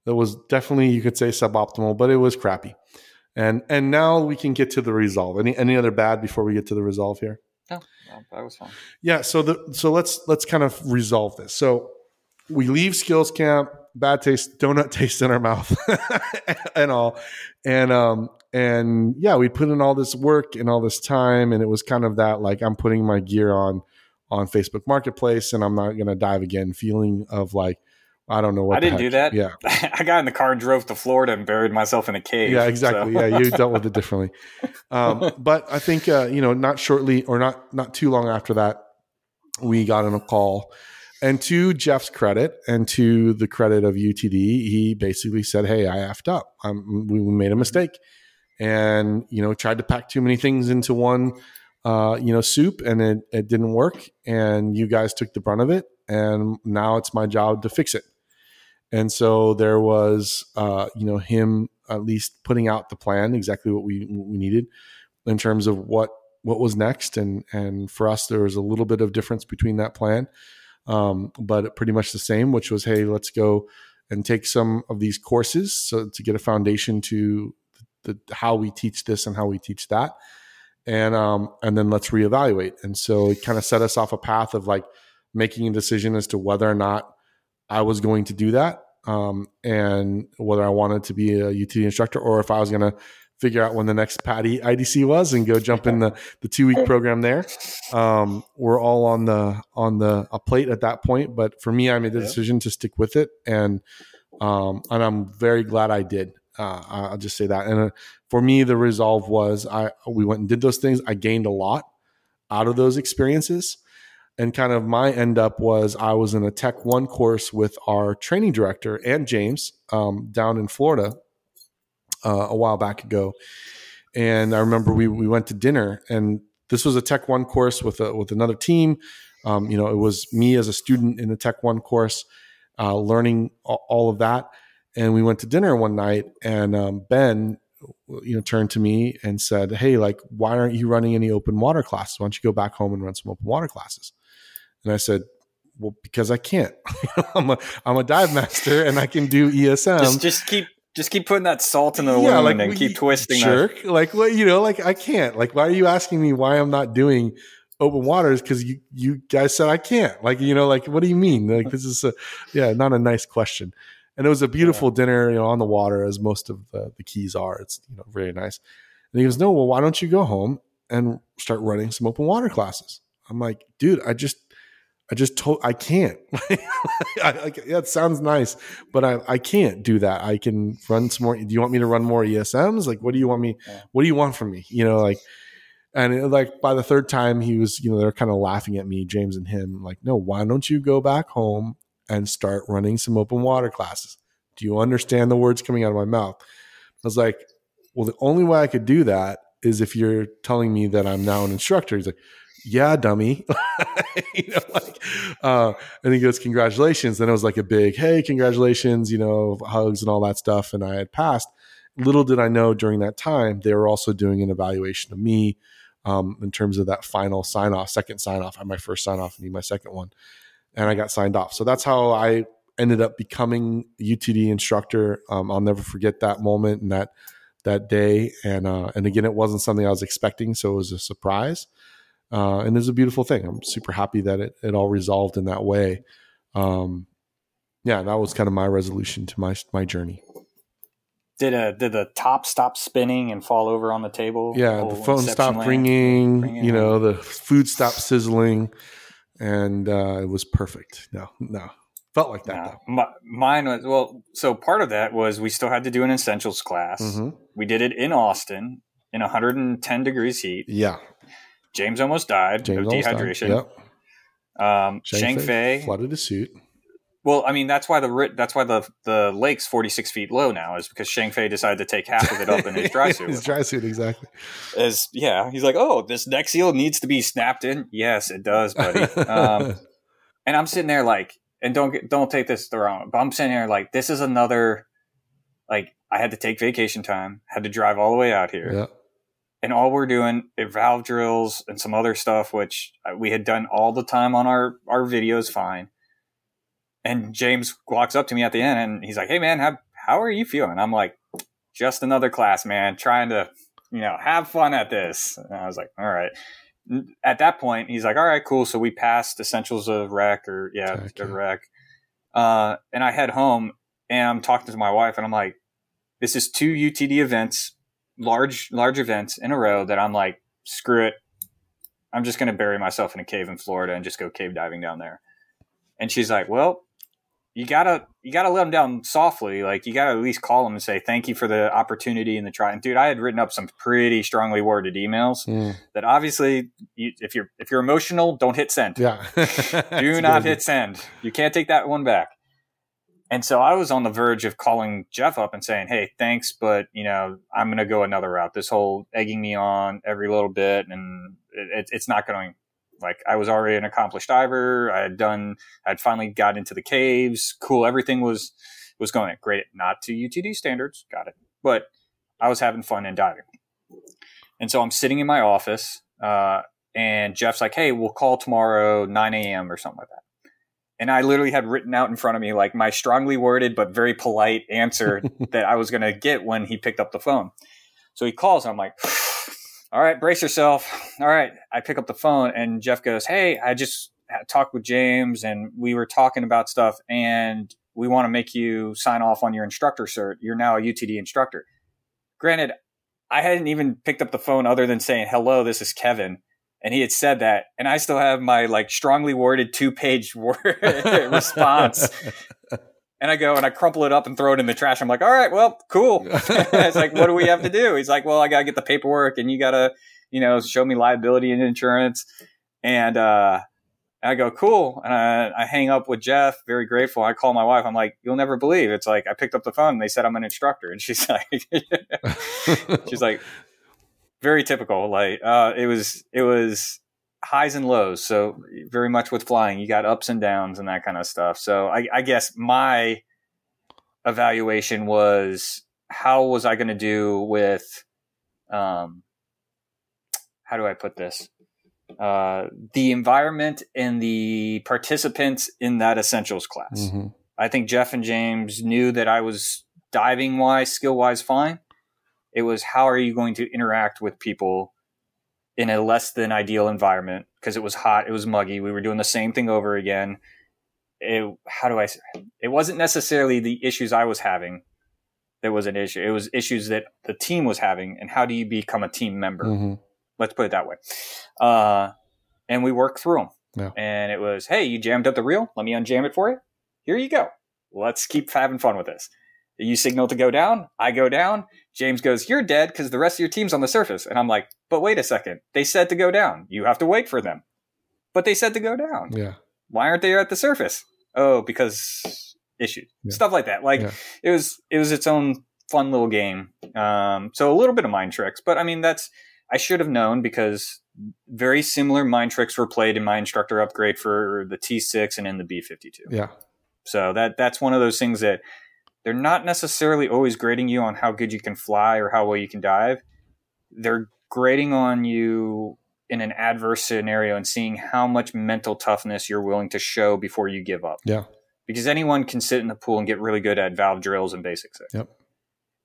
that was definitely you could say suboptimal but it was crappy and and now we can get to the resolve any any other bad before we get to the resolve here No, no, that was fun. Yeah, so the so let's let's kind of resolve this. So we leave skills camp, bad taste, donut taste in our mouth, and all, and um and yeah, we put in all this work and all this time, and it was kind of that like I'm putting my gear on on Facebook Marketplace, and I'm not gonna dive again. Feeling of like I don't know what I didn't do that. Yeah, I got in the car and drove to Florida and buried myself in a cave. yeah, exactly. so- Yeah, you dealt with it differently. Um, but I think uh, you know, not shortly or not not too long after that, we got on a call. And to Jeff's credit, and to the credit of UTD, he basically said, "Hey, I effed up. Um, we we made a mistake, and you know, tried to pack too many things into one, uh, you know, soup, and it it didn't work. And you guys took the brunt of it, and now it's my job to fix it." And so there was, uh, you know, him at least putting out the plan, exactly what we what we needed in terms of what what was next. And and for us, there was a little bit of difference between that plan, um, but pretty much the same, which was, hey, let's go and take some of these courses so to get a foundation to the how we teach this and how we teach that, and um, and then let's reevaluate. And so it kind of set us off a path of like making a decision as to whether or not I was going to do that, um, and whether I wanted to be a UTD instructor or if I was going to figure out when the next PADI IDC was and go jump in the, the two week program there. Um, we're all on the on the a plate at that point, but for me, I made the decision to stick with it, and um, and I'm very glad I did. Uh, I'll just say that. And uh, for me, the resolve was I we went and did those things. I gained a lot out of those experiences. And kind of my end up was I was in a Tech One course with our training director and James um, down in Florida uh, a while back ago, and I remember we we went to dinner, and this was a Tech One course with a, with another team. Um, you know, it was me as a student in the Tech One course, uh, learning all of that, and we went to dinner one night, and um, Ben, you know, turned to me and said, "Hey, like, why aren't you running any open water classes? Why don't you go back home and run some open water classes?" And I said, well, because I can't. I'm a I'm a dive master and I can do ESM. Just, just keep just keep putting that salt in the yeah, wound like, and keep twisting jerk. That. Like what you know, like I can't. Like why are you asking me why I'm not doing open waters? Because you you guys said I can't. Like you know, like what do you mean? Like this is a yeah, not a nice question. And it was a beautiful yeah. dinner, you know, on the water as most of the, the keys are. It's you know very nice. And he goes, no, well, why don't you go home and start running some open water classes? I'm like, dude, I just I just told I can't. I, I, yeah, it sounds nice, but I, I can't do that. I can run some more. Do you want me to run more ESMs? Like, what do you want me? What do you want from me? You know, like, and it, like by the third time, he was, you know, they're kind of laughing at me, James and him, like, no, why don't you go back home and start running some open water classes? Do you understand the words coming out of my mouth? I was like, well, the only way I could do that is if you're telling me that I'm now an instructor. He's like, yeah, dummy. you know, like, uh, and he goes, congratulations. Then it was like a big, hey, congratulations, you know, hugs and all that stuff. And I had passed. Little did I know during that time, they were also doing an evaluation of me um, in terms of that final sign off, second sign off. I had my first sign off, and my second one. And I got signed off. So that's how I ended up becoming UTD instructor. Um, I'll never forget that moment and that that day. And uh, and again, it wasn't something I was expecting, so it was a surprise uh, and it's a beautiful thing. I'm super happy that it, it all resolved in that way. Um, yeah, that was kind of my resolution to my my journey. Did a did the top stop spinning and fall over on the table? Yeah, the phone stopped ringing, ringing. You know, the food stopped sizzling, and uh, it was perfect. No, no, felt like that. No, my, mine was well. So part of that was we still had to do an essentials class. Mm-hmm. We did it in Austin in 110 degrees heat. Yeah, James almost died James of dehydration. Died. Yep. Um, Shang, Fei flooded his suit. Well, I mean that's why the that's why the the lake's forty six feet low now is because Shang Fei decided to take half of it up in his dry suit. his dry suit, exactly. As yeah, he's like, oh, this neck seal needs to be snapped in. Yes, it does, buddy. Um, and I'm sitting there like, and don't get, don't take this the wrong, but I'm sitting there like, this is another, like, I had to take vacation time, had to drive all the way out here. Yeah and all we're doing is valve drills and some other stuff which we had done all the time on our our videos fine. And james walks up to me at the end and he's like hey man how, how are you feeling? I'm like just another class man trying to you know have fun at this. And i was like all right. At that point he's like all right cool so we passed essentials of rec or yeah okay. rec. Uh, and i head home and i'm talking to my wife and i'm like this is two utd events large large events in a row that I'm like, screw it. I'm just going to bury myself in a cave in Florida and just go cave diving down there. And she's like, well, you gotta you gotta let them down softly. Like you gotta at least call them and say thank you for the opportunity and the try. And dude, I had written up some pretty strongly worded emails mm. that obviously, you, if you're if you're emotional, don't hit send. Yeah, do not hit send. You can't take that one back. And so I was on the verge of calling Jeff up and saying, "Hey, thanks, but you know, I'm going to go another route. This whole egging me on every little bit, and it, it's not going. Like I was already an accomplished diver. I had done. I'd finally got into the caves. Cool. Everything was was going great. Not to UTD standards. Got it. But I was having fun in diving. And so I'm sitting in my office, uh, and Jeff's like, "Hey, we'll call tomorrow 9 a.m. or something like that." And I literally had written out in front of me like my strongly worded but very polite answer that I was going to get when he picked up the phone. So he calls, and I'm like, all right, brace yourself. All right. I pick up the phone, and Jeff goes, hey, I just talked with James, and we were talking about stuff, and we want to make you sign off on your instructor cert. You're now a UTD instructor. Granted, I hadn't even picked up the phone other than saying, hello, this is Kevin and he had said that and i still have my like strongly worded two page response and i go and i crumple it up and throw it in the trash i'm like all right well cool it's like what do we have to do he's like well i gotta get the paperwork and you gotta you know show me liability and insurance and uh I go, cool. And I, I, hang up with Jeff, very grateful. I call my wife. I'm like, you'll never believe. It's like, I picked up the phone and they said I'm an instructor. And she's like, she's like, very typical. Like uh, it was it was highs and lows. So very much with flying, you got ups and downs and that kind of stuff. So I, I guess my evaluation was how was I going to do with um how do I put this? Uh, the environment and the participants in that essentials class. Mm-hmm. I think Jeff and James knew that I was diving wise, skill wise, fine. It was how are you going to interact with people in a less than ideal environment because it was hot, it was muggy. We were doing the same thing over again. It, how do I? It wasn't necessarily the issues I was having that was an issue. It was issues that the team was having, and how do you become a team member? Mm-hmm. Let's put it that way. Uh, and we worked through them. Yeah. And it was, hey, you jammed up the reel. Let me unjam it for you. Here you go. Let's keep having fun with this. You signal to go down. I go down. James goes, You're dead because the rest of your team's on the surface. And I'm like, But wait a second. They said to go down. You have to wait for them. But they said to go down. Yeah. Why aren't they at the surface? Oh, because issues. Yeah. Stuff like that. Like yeah. it was it was its own fun little game. Um, so a little bit of mind tricks. But I mean that's I should have known because very similar mind tricks were played in my instructor upgrade for the T6 and in the B52. Yeah. So that that's one of those things that they're not necessarily always grading you on how good you can fly or how well you can dive. They're grading on you in an adverse scenario and seeing how much mental toughness you're willing to show before you give up. Yeah. Because anyone can sit in the pool and get really good at valve drills and basics. Yep.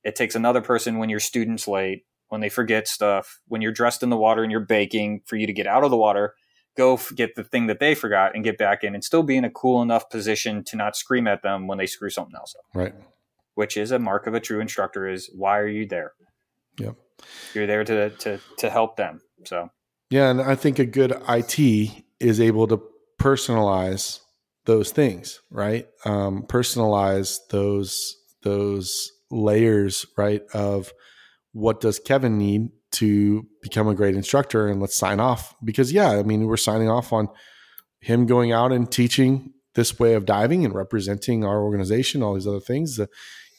It takes another person when your student's late, when they forget stuff, when you're dressed in the water and you're baking for you to get out of the water, go get the thing that they forgot and get back in and still be in a cool enough position to not scream at them when they screw something else up. Right. Which is a mark of a true instructor is why are you there? Yep. You're there to to to help them. So Yeah, and I think a good IT is able to personalize those things, right? Um, personalize those those layers, right? Of what does Kevin need to become a great instructor and let's sign off. Because yeah i mean we're signing off on him going out and teaching this way of diving and representing our organization all these other things. Uh,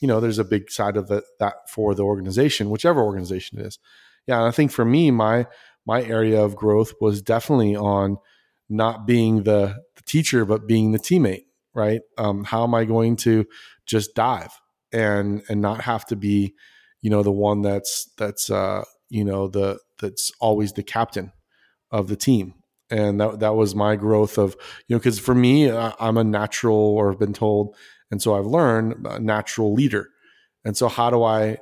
you know there's a big side of the, that for the organization whichever organization it is. Yeah and i think for me my my area of growth was definitely on not being the, the teacher but being the teammate right? Um, how am i going to just dive and and not have to be you know the one that's that's uh you know the that's always the captain of the team. And that that was my growth of you know because for me uh, i'm a natural or have been told and so i've learned a natural leader. And so how do i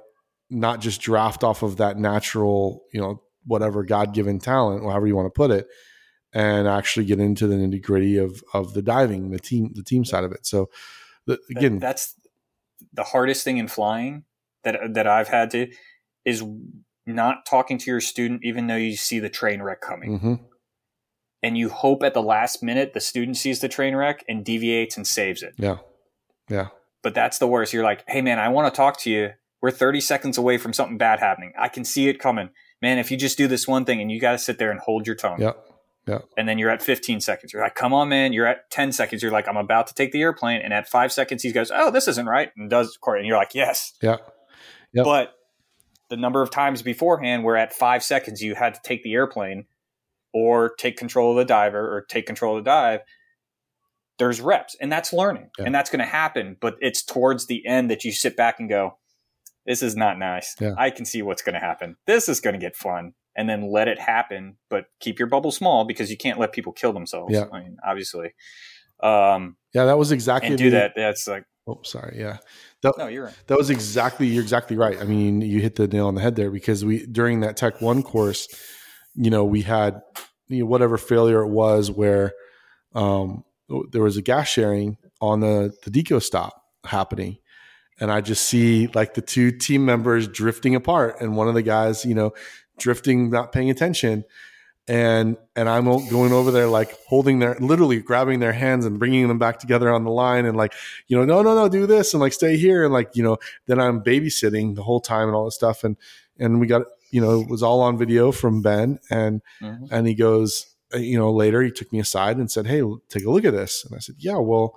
not just draft off of that natural you know whatever god-given talent however you want to put it and actually get into the nitty gritty of of the diving the team the team side of it? So the, again that's the hardest thing in flying that that i've had to is not talking to your student even though you see the train wreck coming. Mm-hmm. And you hope at the last minute the student sees the train wreck and deviates and saves it. Yeah. Yeah. But that's the worst. You're like, hey, man, I want to talk to you. We're 30 seconds away from something bad happening. I can see it coming. Man, if you just do this one thing and you got to sit there and hold your tongue. Yeah. Yeah. And then you're at 15 seconds. You're like, come on, man. You're at 10 seconds. You're like, I'm about to take the airplane. And at five seconds, he goes, oh, this isn't right. And does, it and you're like, yes. Yeah. Yep. But the number of times beforehand where at five seconds you had to take the airplane or take control of the diver or take control of the dive there's reps and that's learning yeah. and that's going to happen but it's towards the end that you sit back and go this is not nice yeah. i can see what's going to happen this is going to get fun and then let it happen but keep your bubble small because you can't let people kill themselves yeah. i mean obviously Um, yeah, that was exactly and do the- that. That's like Oh, sorry. Yeah. That, no, you're right. that was exactly you're exactly right. I mean, you hit the nail on the head there because we during that Tech One course, you know, we had you know, whatever failure it was where um, there was a gas sharing on the the deco stop happening, and I just see like the two team members drifting apart, and one of the guys, you know, drifting, not paying attention, and and I'm going over there like holding their literally grabbing their hands and bringing them back together on the line and like you know no no no do this and like stay here and like you know then I'm babysitting the whole time and all this stuff. And and we got you know it was all on video from Ben and Mhm. and he goes uh, you know later he took me aside and said hey take a look at this. And I said yeah well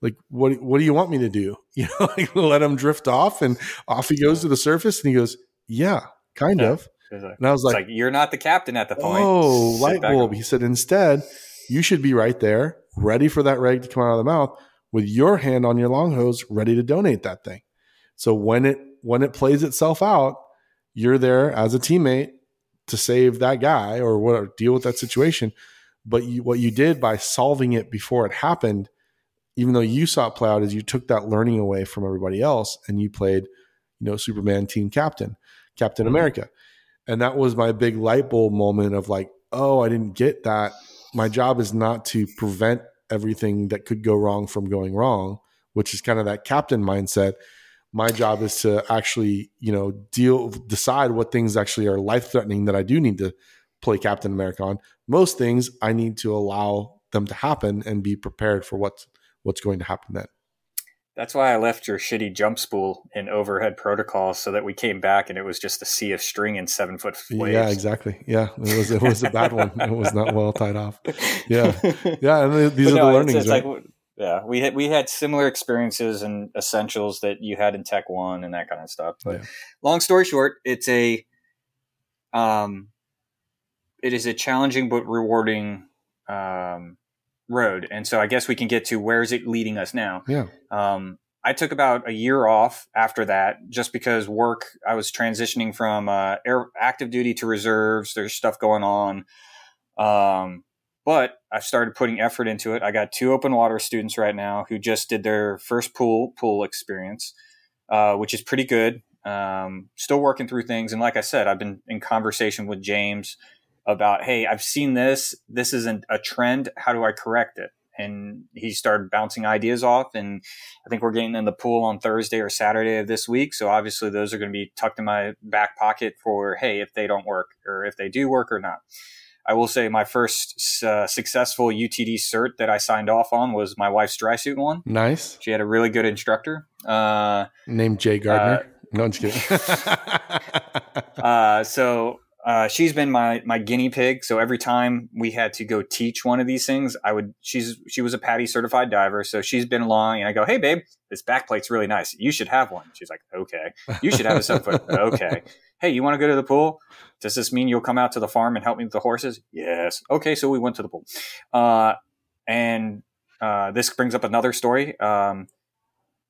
like what what do you want me to do? You know like let him drift off and off he goes to the surface and he goes yeah kind Yeah. of like, and I was like like, you're not the captain at the point. Oh, Sit light bulb. He said, instead, you should be right there, ready for that reg to come out of the mouth with your hand on your long hose, ready to donate that thing. So when it when it plays itself out, you're there as a teammate to save that guy or what deal with that situation. But you, what you did by solving it before it happened, even though you saw it play out, is you took that learning away from everybody else and you played, you know, Superman team captain, Captain Mhm. America. And that was my big light bulb moment of like, oh, I didn't get that. My job is not to prevent everything that could go wrong from going wrong, which is kind of that captain mindset. My job is to actually, you know, deal, decide what things actually are life threatening that I do need to play Captain America on. Most things I need to allow them to happen and be prepared for what's what's going to happen then. That's why I left your shitty jump spool in overhead protocol so that we came back and it was just a sea of string and seven foot waves. Yeah, exactly. Yeah, it was it was a bad one. It was not well tied off. Yeah. Yeah, and these But are no, the it's- learnings, it's right? like, yeah, we had we had similar experiences and essentials that you had in Tech One and that kind of stuff. But Yeah. long story short, it's a um, it is a challenging but rewarding um, road, and so I guess we can get to where is it leading us now. yeah. Um, I took about a year off after that just because work, I was transitioning from uh, air, active duty to reserves. There's stuff going on. Um, but I've started putting effort into it. I got two open water students right now who just did their first pool pool experience, uh, which is pretty good. Um, still working through things. And like I said, I've been in conversation with James about, hey, I've seen this. This isn't a trend. How do I correct it? And he started bouncing ideas off. And I think we're getting in the pool on Thursday or Saturday of this week. So obviously, those are going to be tucked in my back pocket for, hey, if they don't work or if they do work or not. I will say my first uh, successful UTD cert that I signed off on was my wife's dry suit one. Nice. She had a really good instructor. Uh, Named Jay Gardner. no, I'm just kidding. uh, so uh, she's been my my guinea pig. So every time we had to go teach one of these things, I would. She's she was a PADI certified diver, so she's been along, and I go, "Hey, babe, this back plate's really nice. You should have one." She's like, "Okay." You should have a seven foot. Okay. Hey, you want to go to the pool? Does this mean you'll come out to the farm and help me with the horses? Yes. Okay, so we went to the pool, uh, and uh, this brings up another story. Um,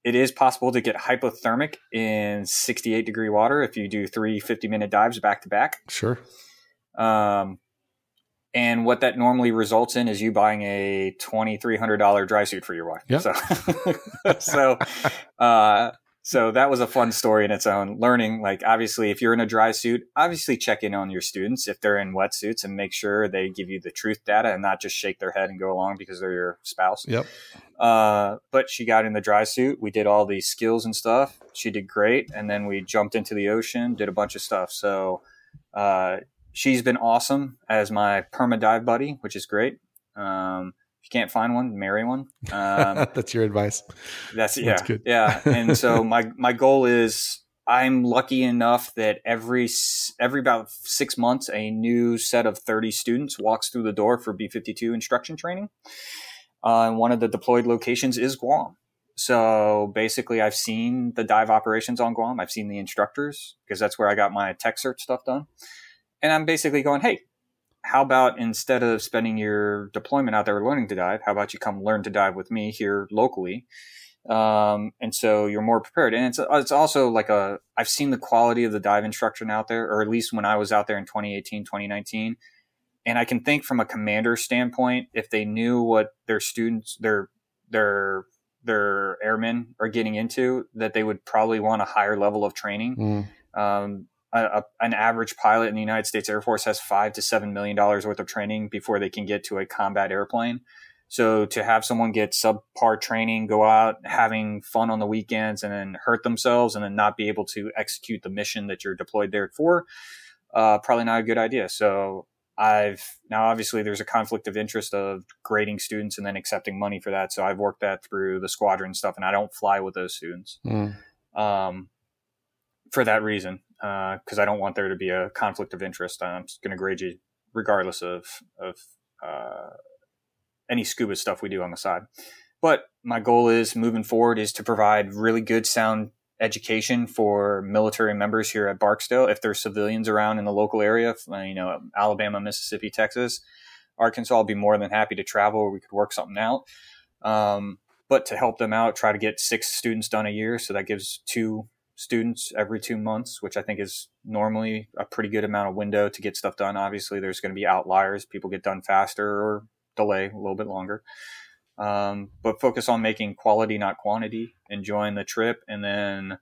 it is possible to get hypothermic in 68 degree water if you do three 50 minute dives back to back. sure. Um, and what that normally results in is you buying a $2,300 dry suit for your wife. Yep. So, so, uh, so that was a fun story in its own. Learning, like, obviously, if you're in a dry suit, obviously check in on your students if they're in wetsuits and make sure they give you the truth data and not just shake their head and go along because they're your spouse. Yep. Uh, but she got in the dry suit. We did all these skills and stuff. She did great. And then we jumped into the ocean, did a bunch of stuff. So uh, she's been awesome as my perma dive buddy, which is great. Um, if you can't find one, marry one. Um, That's your advice. that's yeah, That's good. yeah. And so my my goal is I'm lucky enough that every every about six months a new set of 30 students walks through the door for B52 instruction training. Uh, and one of the deployed locations is Guam. So basically, I've seen the dive operations on Guam. I've seen the instructors because that's where I got my tech search stuff done. And I'm basically going, hey, how about instead of spending your deployment out there learning to dive, how about you come learn to dive with me here locally? Um, and so you're more prepared. And it's, it's also like a, I've seen the quality of the dive instruction out there, or at least when I was out there in 2018, 2019, and I can think from a commander standpoint, if they knew what their students, their their their airmen are getting into, that they would probably want a higher level of training. Mm. Um, a, a, an average pilot in the United States Air Force has five to seven million dollars worth of training before they can get to a combat airplane. So to have someone get subpar training, go out having fun on the weekends, and then hurt themselves, and then not be able to execute the mission that you're deployed there for, uh, probably not a good idea. So I've now obviously there's a conflict of interest of grading students and then accepting money for that. So I've worked that through the squadron stuff, and I don't fly with those students mm. um, for that reason because uh, I don't want there to be a conflict of interest. I'm going to grade you regardless of of uh, any scuba stuff we do on the side. But my goal is moving forward is to provide really good sound education for military members here at Barksdale. If there's civilians around in the local area, uh, you know, Alabama, Mississippi, Texas, Arkansas, I'll be more than happy to travel. We could work something out. Um, but to help them out, try to get six students done a year. So that gives two students every two months, which I think is normally a pretty good amount of window to get stuff done. Obviously, there's going to be outliers. People get done faster or delay a little bit longer. Um, but focus on making quality, not quantity, enjoying the trip, and then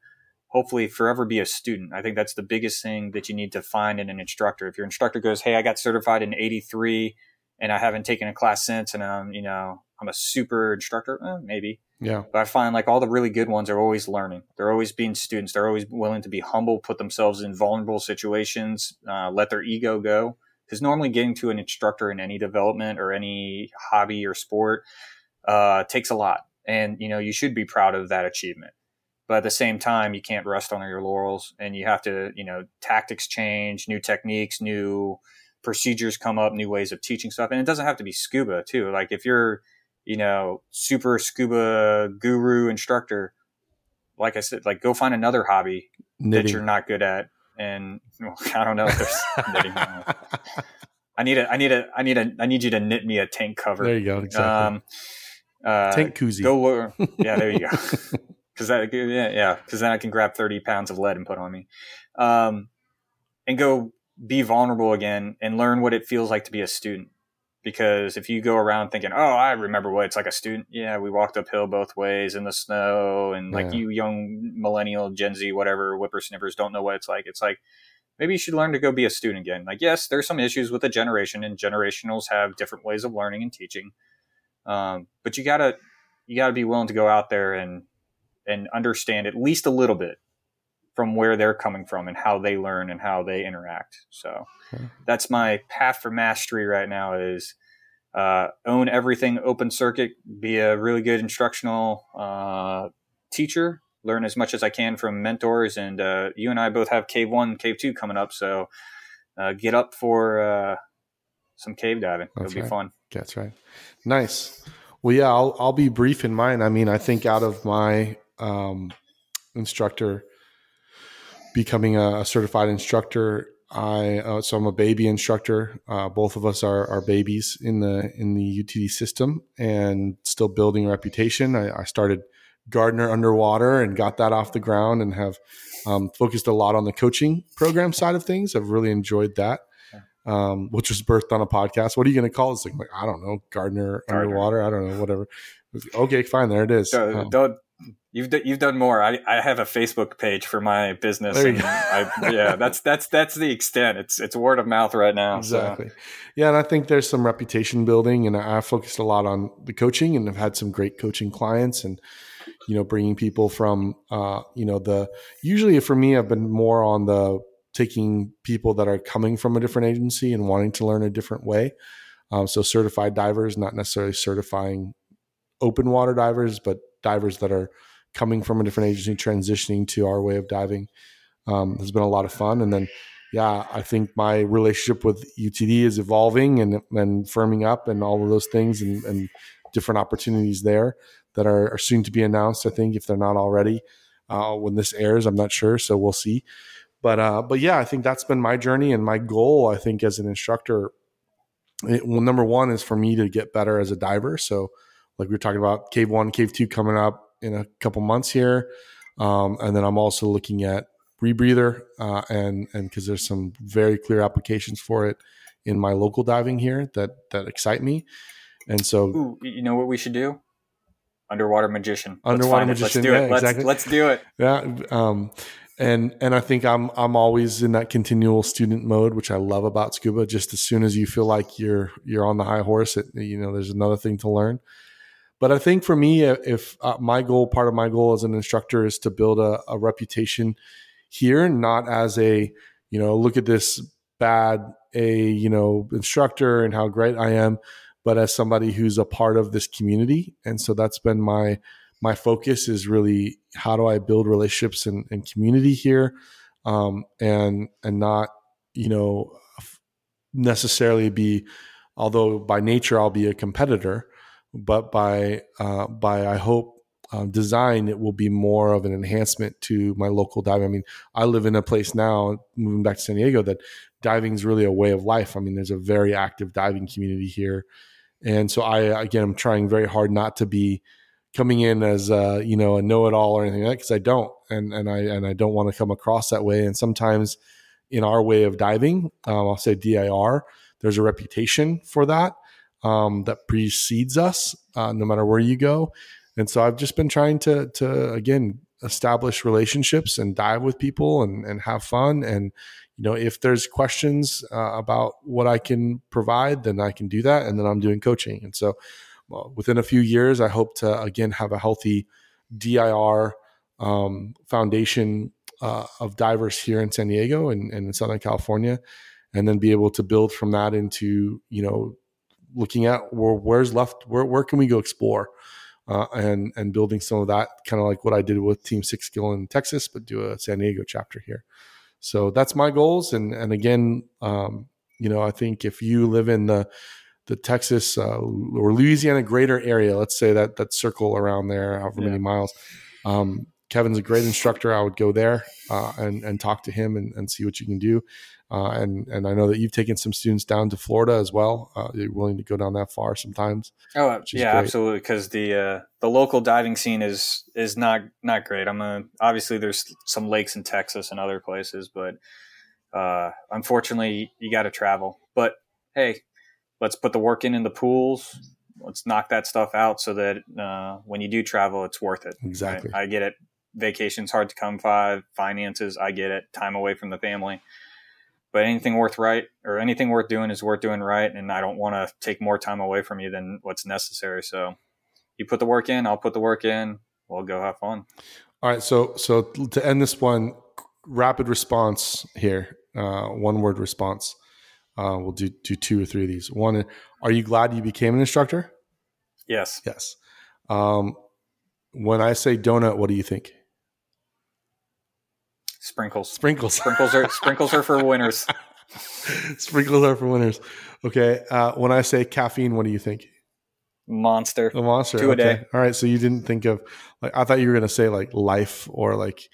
hopefully forever be a student. I think that's the biggest thing that you need to find in an instructor. If your instructor goes, Hey, I got certified in 83 and I haven't taken a class since, and I'm, you know, I'm a super instructor, eh, maybe. Yeah. But I find like all the really good ones are always learning. They're always being students. They're always willing to be humble, put themselves in vulnerable situations, uh, let their ego go because normally getting to an instructor in any development or any hobby or sport uh, takes a lot and you know you should be proud of that achievement but at the same time you can't rest on your laurels and you have to you know tactics change new techniques new procedures come up new ways of teaching stuff and it doesn't have to be scuba too like if you're you know super scuba guru instructor like i said like go find another hobby Knitting. that you're not good at and well, I don't know if there's knitting. I need a, I need a, I need a, I need you to knit me a tank cover. There you go. Exactly. Um, uh, tank koozie. Go, yeah, there you go. Because that, yeah, yeah, because then I can grab thirty pounds of lead and put on me, um, and go be vulnerable again and learn what it feels like to be a student because if you go around thinking, "Oh, I remember what it's like a student," yeah, we walked uphill both ways in the snow, and like yeah. you young millennial, Gen Z, whatever whippersnippers don't know what it's like. It's like maybe you should learn to go be a student again. Like, yes, there's some issues with the generation, and generationals have different ways of learning and teaching, um, but you gotta you gotta be willing to go out there and and understand at least a little bit from where they're coming from and how they learn and how they interact. So okay. that's my path for mastery right now is uh, own everything open circuit, be a really good instructional uh, teacher, learn as much as I can from mentors. And uh, you and I both have Cave 1, Cave 2 coming up. So uh, get up for uh, some cave diving. That's It'll right. be fun. That's right. Nice. Well, yeah, I'll, I'll be brief in mine. I mean, I think out of my um, instructor becoming a, certified instructor. I uh, so I'm a baby instructor. Uh, both of us are, are babies in the in the UTD system, and still building a reputation. I, I started Gardner Underwater and got that off the ground, and have um, focused a lot on the coaching program side of things. I've really enjoyed that, um, which was birthed on a podcast. What are you going to call this? Like, I don't know, Gardner, Underwater. I don't know, whatever. Okay, fine. There it is. So, um, don't You've d- you've done more. I, I have a Facebook page for my business. And I, yeah, that's that's that's the extent. It's it's word of mouth right now. Exactly. So. Yeah, and I think there's some reputation building, and I focused a lot on the coaching, and I've had some great coaching clients, and you know, bringing people from uh, you know the usually for me, I've been more on the taking people that are coming from a different agency and wanting to learn a different way. Um, so certified divers, not necessarily certifying open water divers, but divers that are coming from a different agency, transitioning to our way of diving um, has been a lot of fun. And then, yeah, I think my relationship with UTD is evolving and and firming up, and all of those things, and, and different opportunities there that are, are, soon to be announced. I think if they're not already, uh, when this airs, I'm not sure, so we'll see. But uh, but yeah, I think that's been my journey and my goal. I think as an instructor, it, well, number one is for me to get better as a diver. So like we were talking about, cave one, cave two coming up in a couple months here. Um, and then I'm also looking at rebreather uh, and and because there's some very clear applications for it in my local diving here that that excite me. And so, Ooh, you know what we should do? Underwater magician. Underwater Let's magician, Let's do yeah, it. Let's, exactly. let's do it. yeah, um, and and I think I'm I'm always in that continual student mode, which I love about scuba. Just as soon as you feel like you're you're on the high horse, it, you know, there's another thing to learn. But I think for me, if uh, my goal, part of my goal as an instructor, is to build a, a reputation here, not as a you know, look at this bad a you know instructor and how great I am, but as somebody who's a part of this community, and so that's been my my focus is really how do I build relationships and, and community here, um, and and not you know necessarily be, although by nature I'll be a competitor, but by uh, by I hope um, design it will be more of an enhancement to my local diving. I mean, I live in a place now, moving back to San Diego, that diving is really a way of life. I mean, there's a very active diving community here, and so I again I'm trying very hard not to be coming in as uh, you know a know-it-all or anything like that because I don't, and and I and I don't want to come across that way. And sometimes in our way of diving, um, I'll say DIR, there's a reputation for that um, that precedes us, uh, no matter where you go. And so I've just been trying to to again establish relationships and dive with people and and have fun. And you know, if there's questions uh, about what I can provide, then I can do that. And then I'm doing coaching. And so well, within a few years, I hope to again have a healthy DIR um, foundation uh, of divers here in San Diego and, and in Southern California, and then be able to build from that into you know looking at where, where's left where where can we go explore uh, and and building some of that kind of like what I did with Team Six Skill in Texas, but do a San Diego chapter here. So that's my goals, and and again, um, you know, I think if you live in the the Texas uh, or Louisiana greater area, let's say that that circle around there, however many miles. Um, Kevin's a great instructor. I would go there uh, and and talk to him and, and see what you can do. Uh, and and I know that you've taken some students down to Florida as well. Uh, you're willing to go down that far sometimes. Oh yeah, great. absolutely. Because the uh, the local diving scene is is not not great. I'm a, obviously there's some lakes in Texas and other places, but uh, unfortunately you got to travel. But hey, let's put the work in in the pools. Let's knock that stuff out so that uh, when you do travel, it's worth it. Exactly. I, I get it. Vacation's hard to come by. Finances, I get it. Time away from the family. But anything worth right or anything worth doing is worth doing right. And I don't want to take more time away from you than what's necessary. So you put the work in, I'll put the work in. We'll go have fun. All right, so so to end this one, rapid response here, uh, one word response. Uh, we'll do do two or three of these. One, are you glad you became an instructor? Yes. Yes. Um, when I say donut, what do you think? Sprinkles. Sprinkles. Sprinkles are sprinkles are for winners. Sprinkles are for winners. Okay. Uh, when I say caffeine, what do you think? Monster. A monster. Two a day. All right. So you didn't think of like I thought you were gonna say like life or like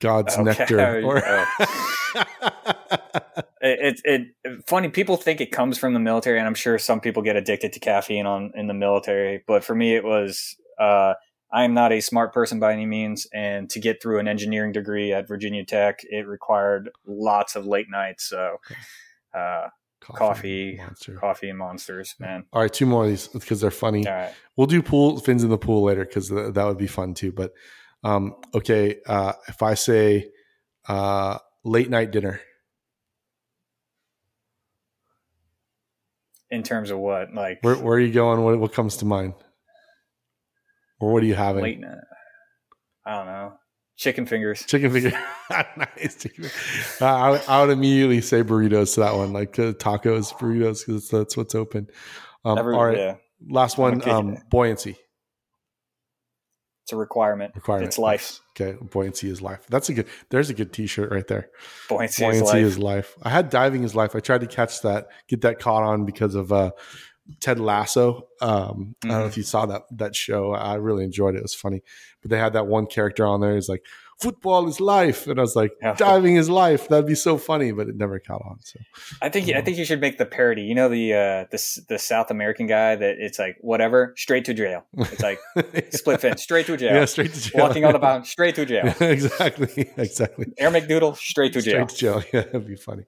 God's Okay. nectar. Or It, it, it funny people think it comes from the military and i'm sure some people get addicted to caffeine on in the military but for me it was uh, i am not a smart person by any means and to get through an engineering degree at virginia tech it required lots of late nights so uh, Coffee. monster. coffee and monsters man All right, two more of these because they're funny. right We'll do pool fins in the pool later because th- that would be fun too. But um, okay, uh, if I say uh, late night dinner, in terms of what like where, where are you going? What, what comes to mind? Or what are you having? late night i don't know chicken fingers Chicken fingers. nice. Chicken. Uh, I, would- I would immediately say burritos to that one, like uh, tacos, burritos, because that's what's open. Um, Every- all right, yeah last one. Um, buoyancy it's a requirement requirement. it's life Okay, buoyancy is life. That's a good. There's a good T-shirt right there. buoyancy, is life is life. I had diving is life. I tried to catch that, get that caught on because of uh, Ted Lasso. Um, I don't know if you saw that that show. I really enjoyed it. It was funny, but they had that one character on there. He's like, "Football is life," and I was like, Yeah. "Diving is life." That'd be so funny, but it never caught on. So I think I think you should make the parody. You know the uh, the the South American guy that it's like whatever, straight to jail. It's like split fin, straight to jail. Yeah, straight to jail. Walking on the bound, straight to jail. exactly, exactly. Air McDoodle, straight to jail. Straight to jail. Yeah, that'd be funny.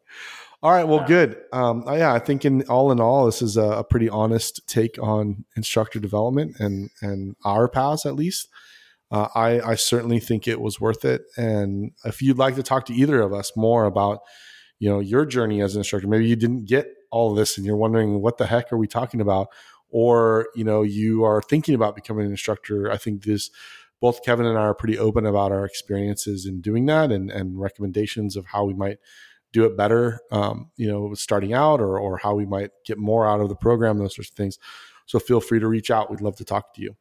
All right. Well, good. Um, yeah, I think in all in all, this is a, a, pretty honest take on instructor development and and our paths at least. Uh, I, I certainly think it was worth it. And if you'd like to talk to either of us more about, you know, your journey as an instructor, maybe you didn't get all of this and you're wondering what the heck are we talking about, or you know, you are thinking about becoming an instructor. I think this both Kevin and I are pretty open about our experiences in doing that and and recommendations of how we might do it better, um, you know, starting out or, or how we might get more out of the program, those sorts of things. So feel free to reach out. We'd love to talk to you.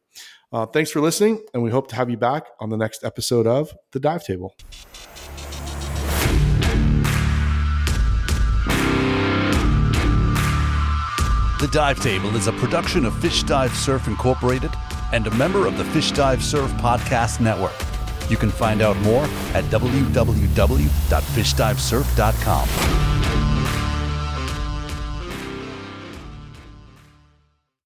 Uh, thanks for listening, and we hope to have you back on the next episode of The Dive Table. The Dive Table is a production of Fish Dive Surf Incorporated and a member of the Fish Dive Surf Podcast Network. You can find out more at www.fishdivesurf.com.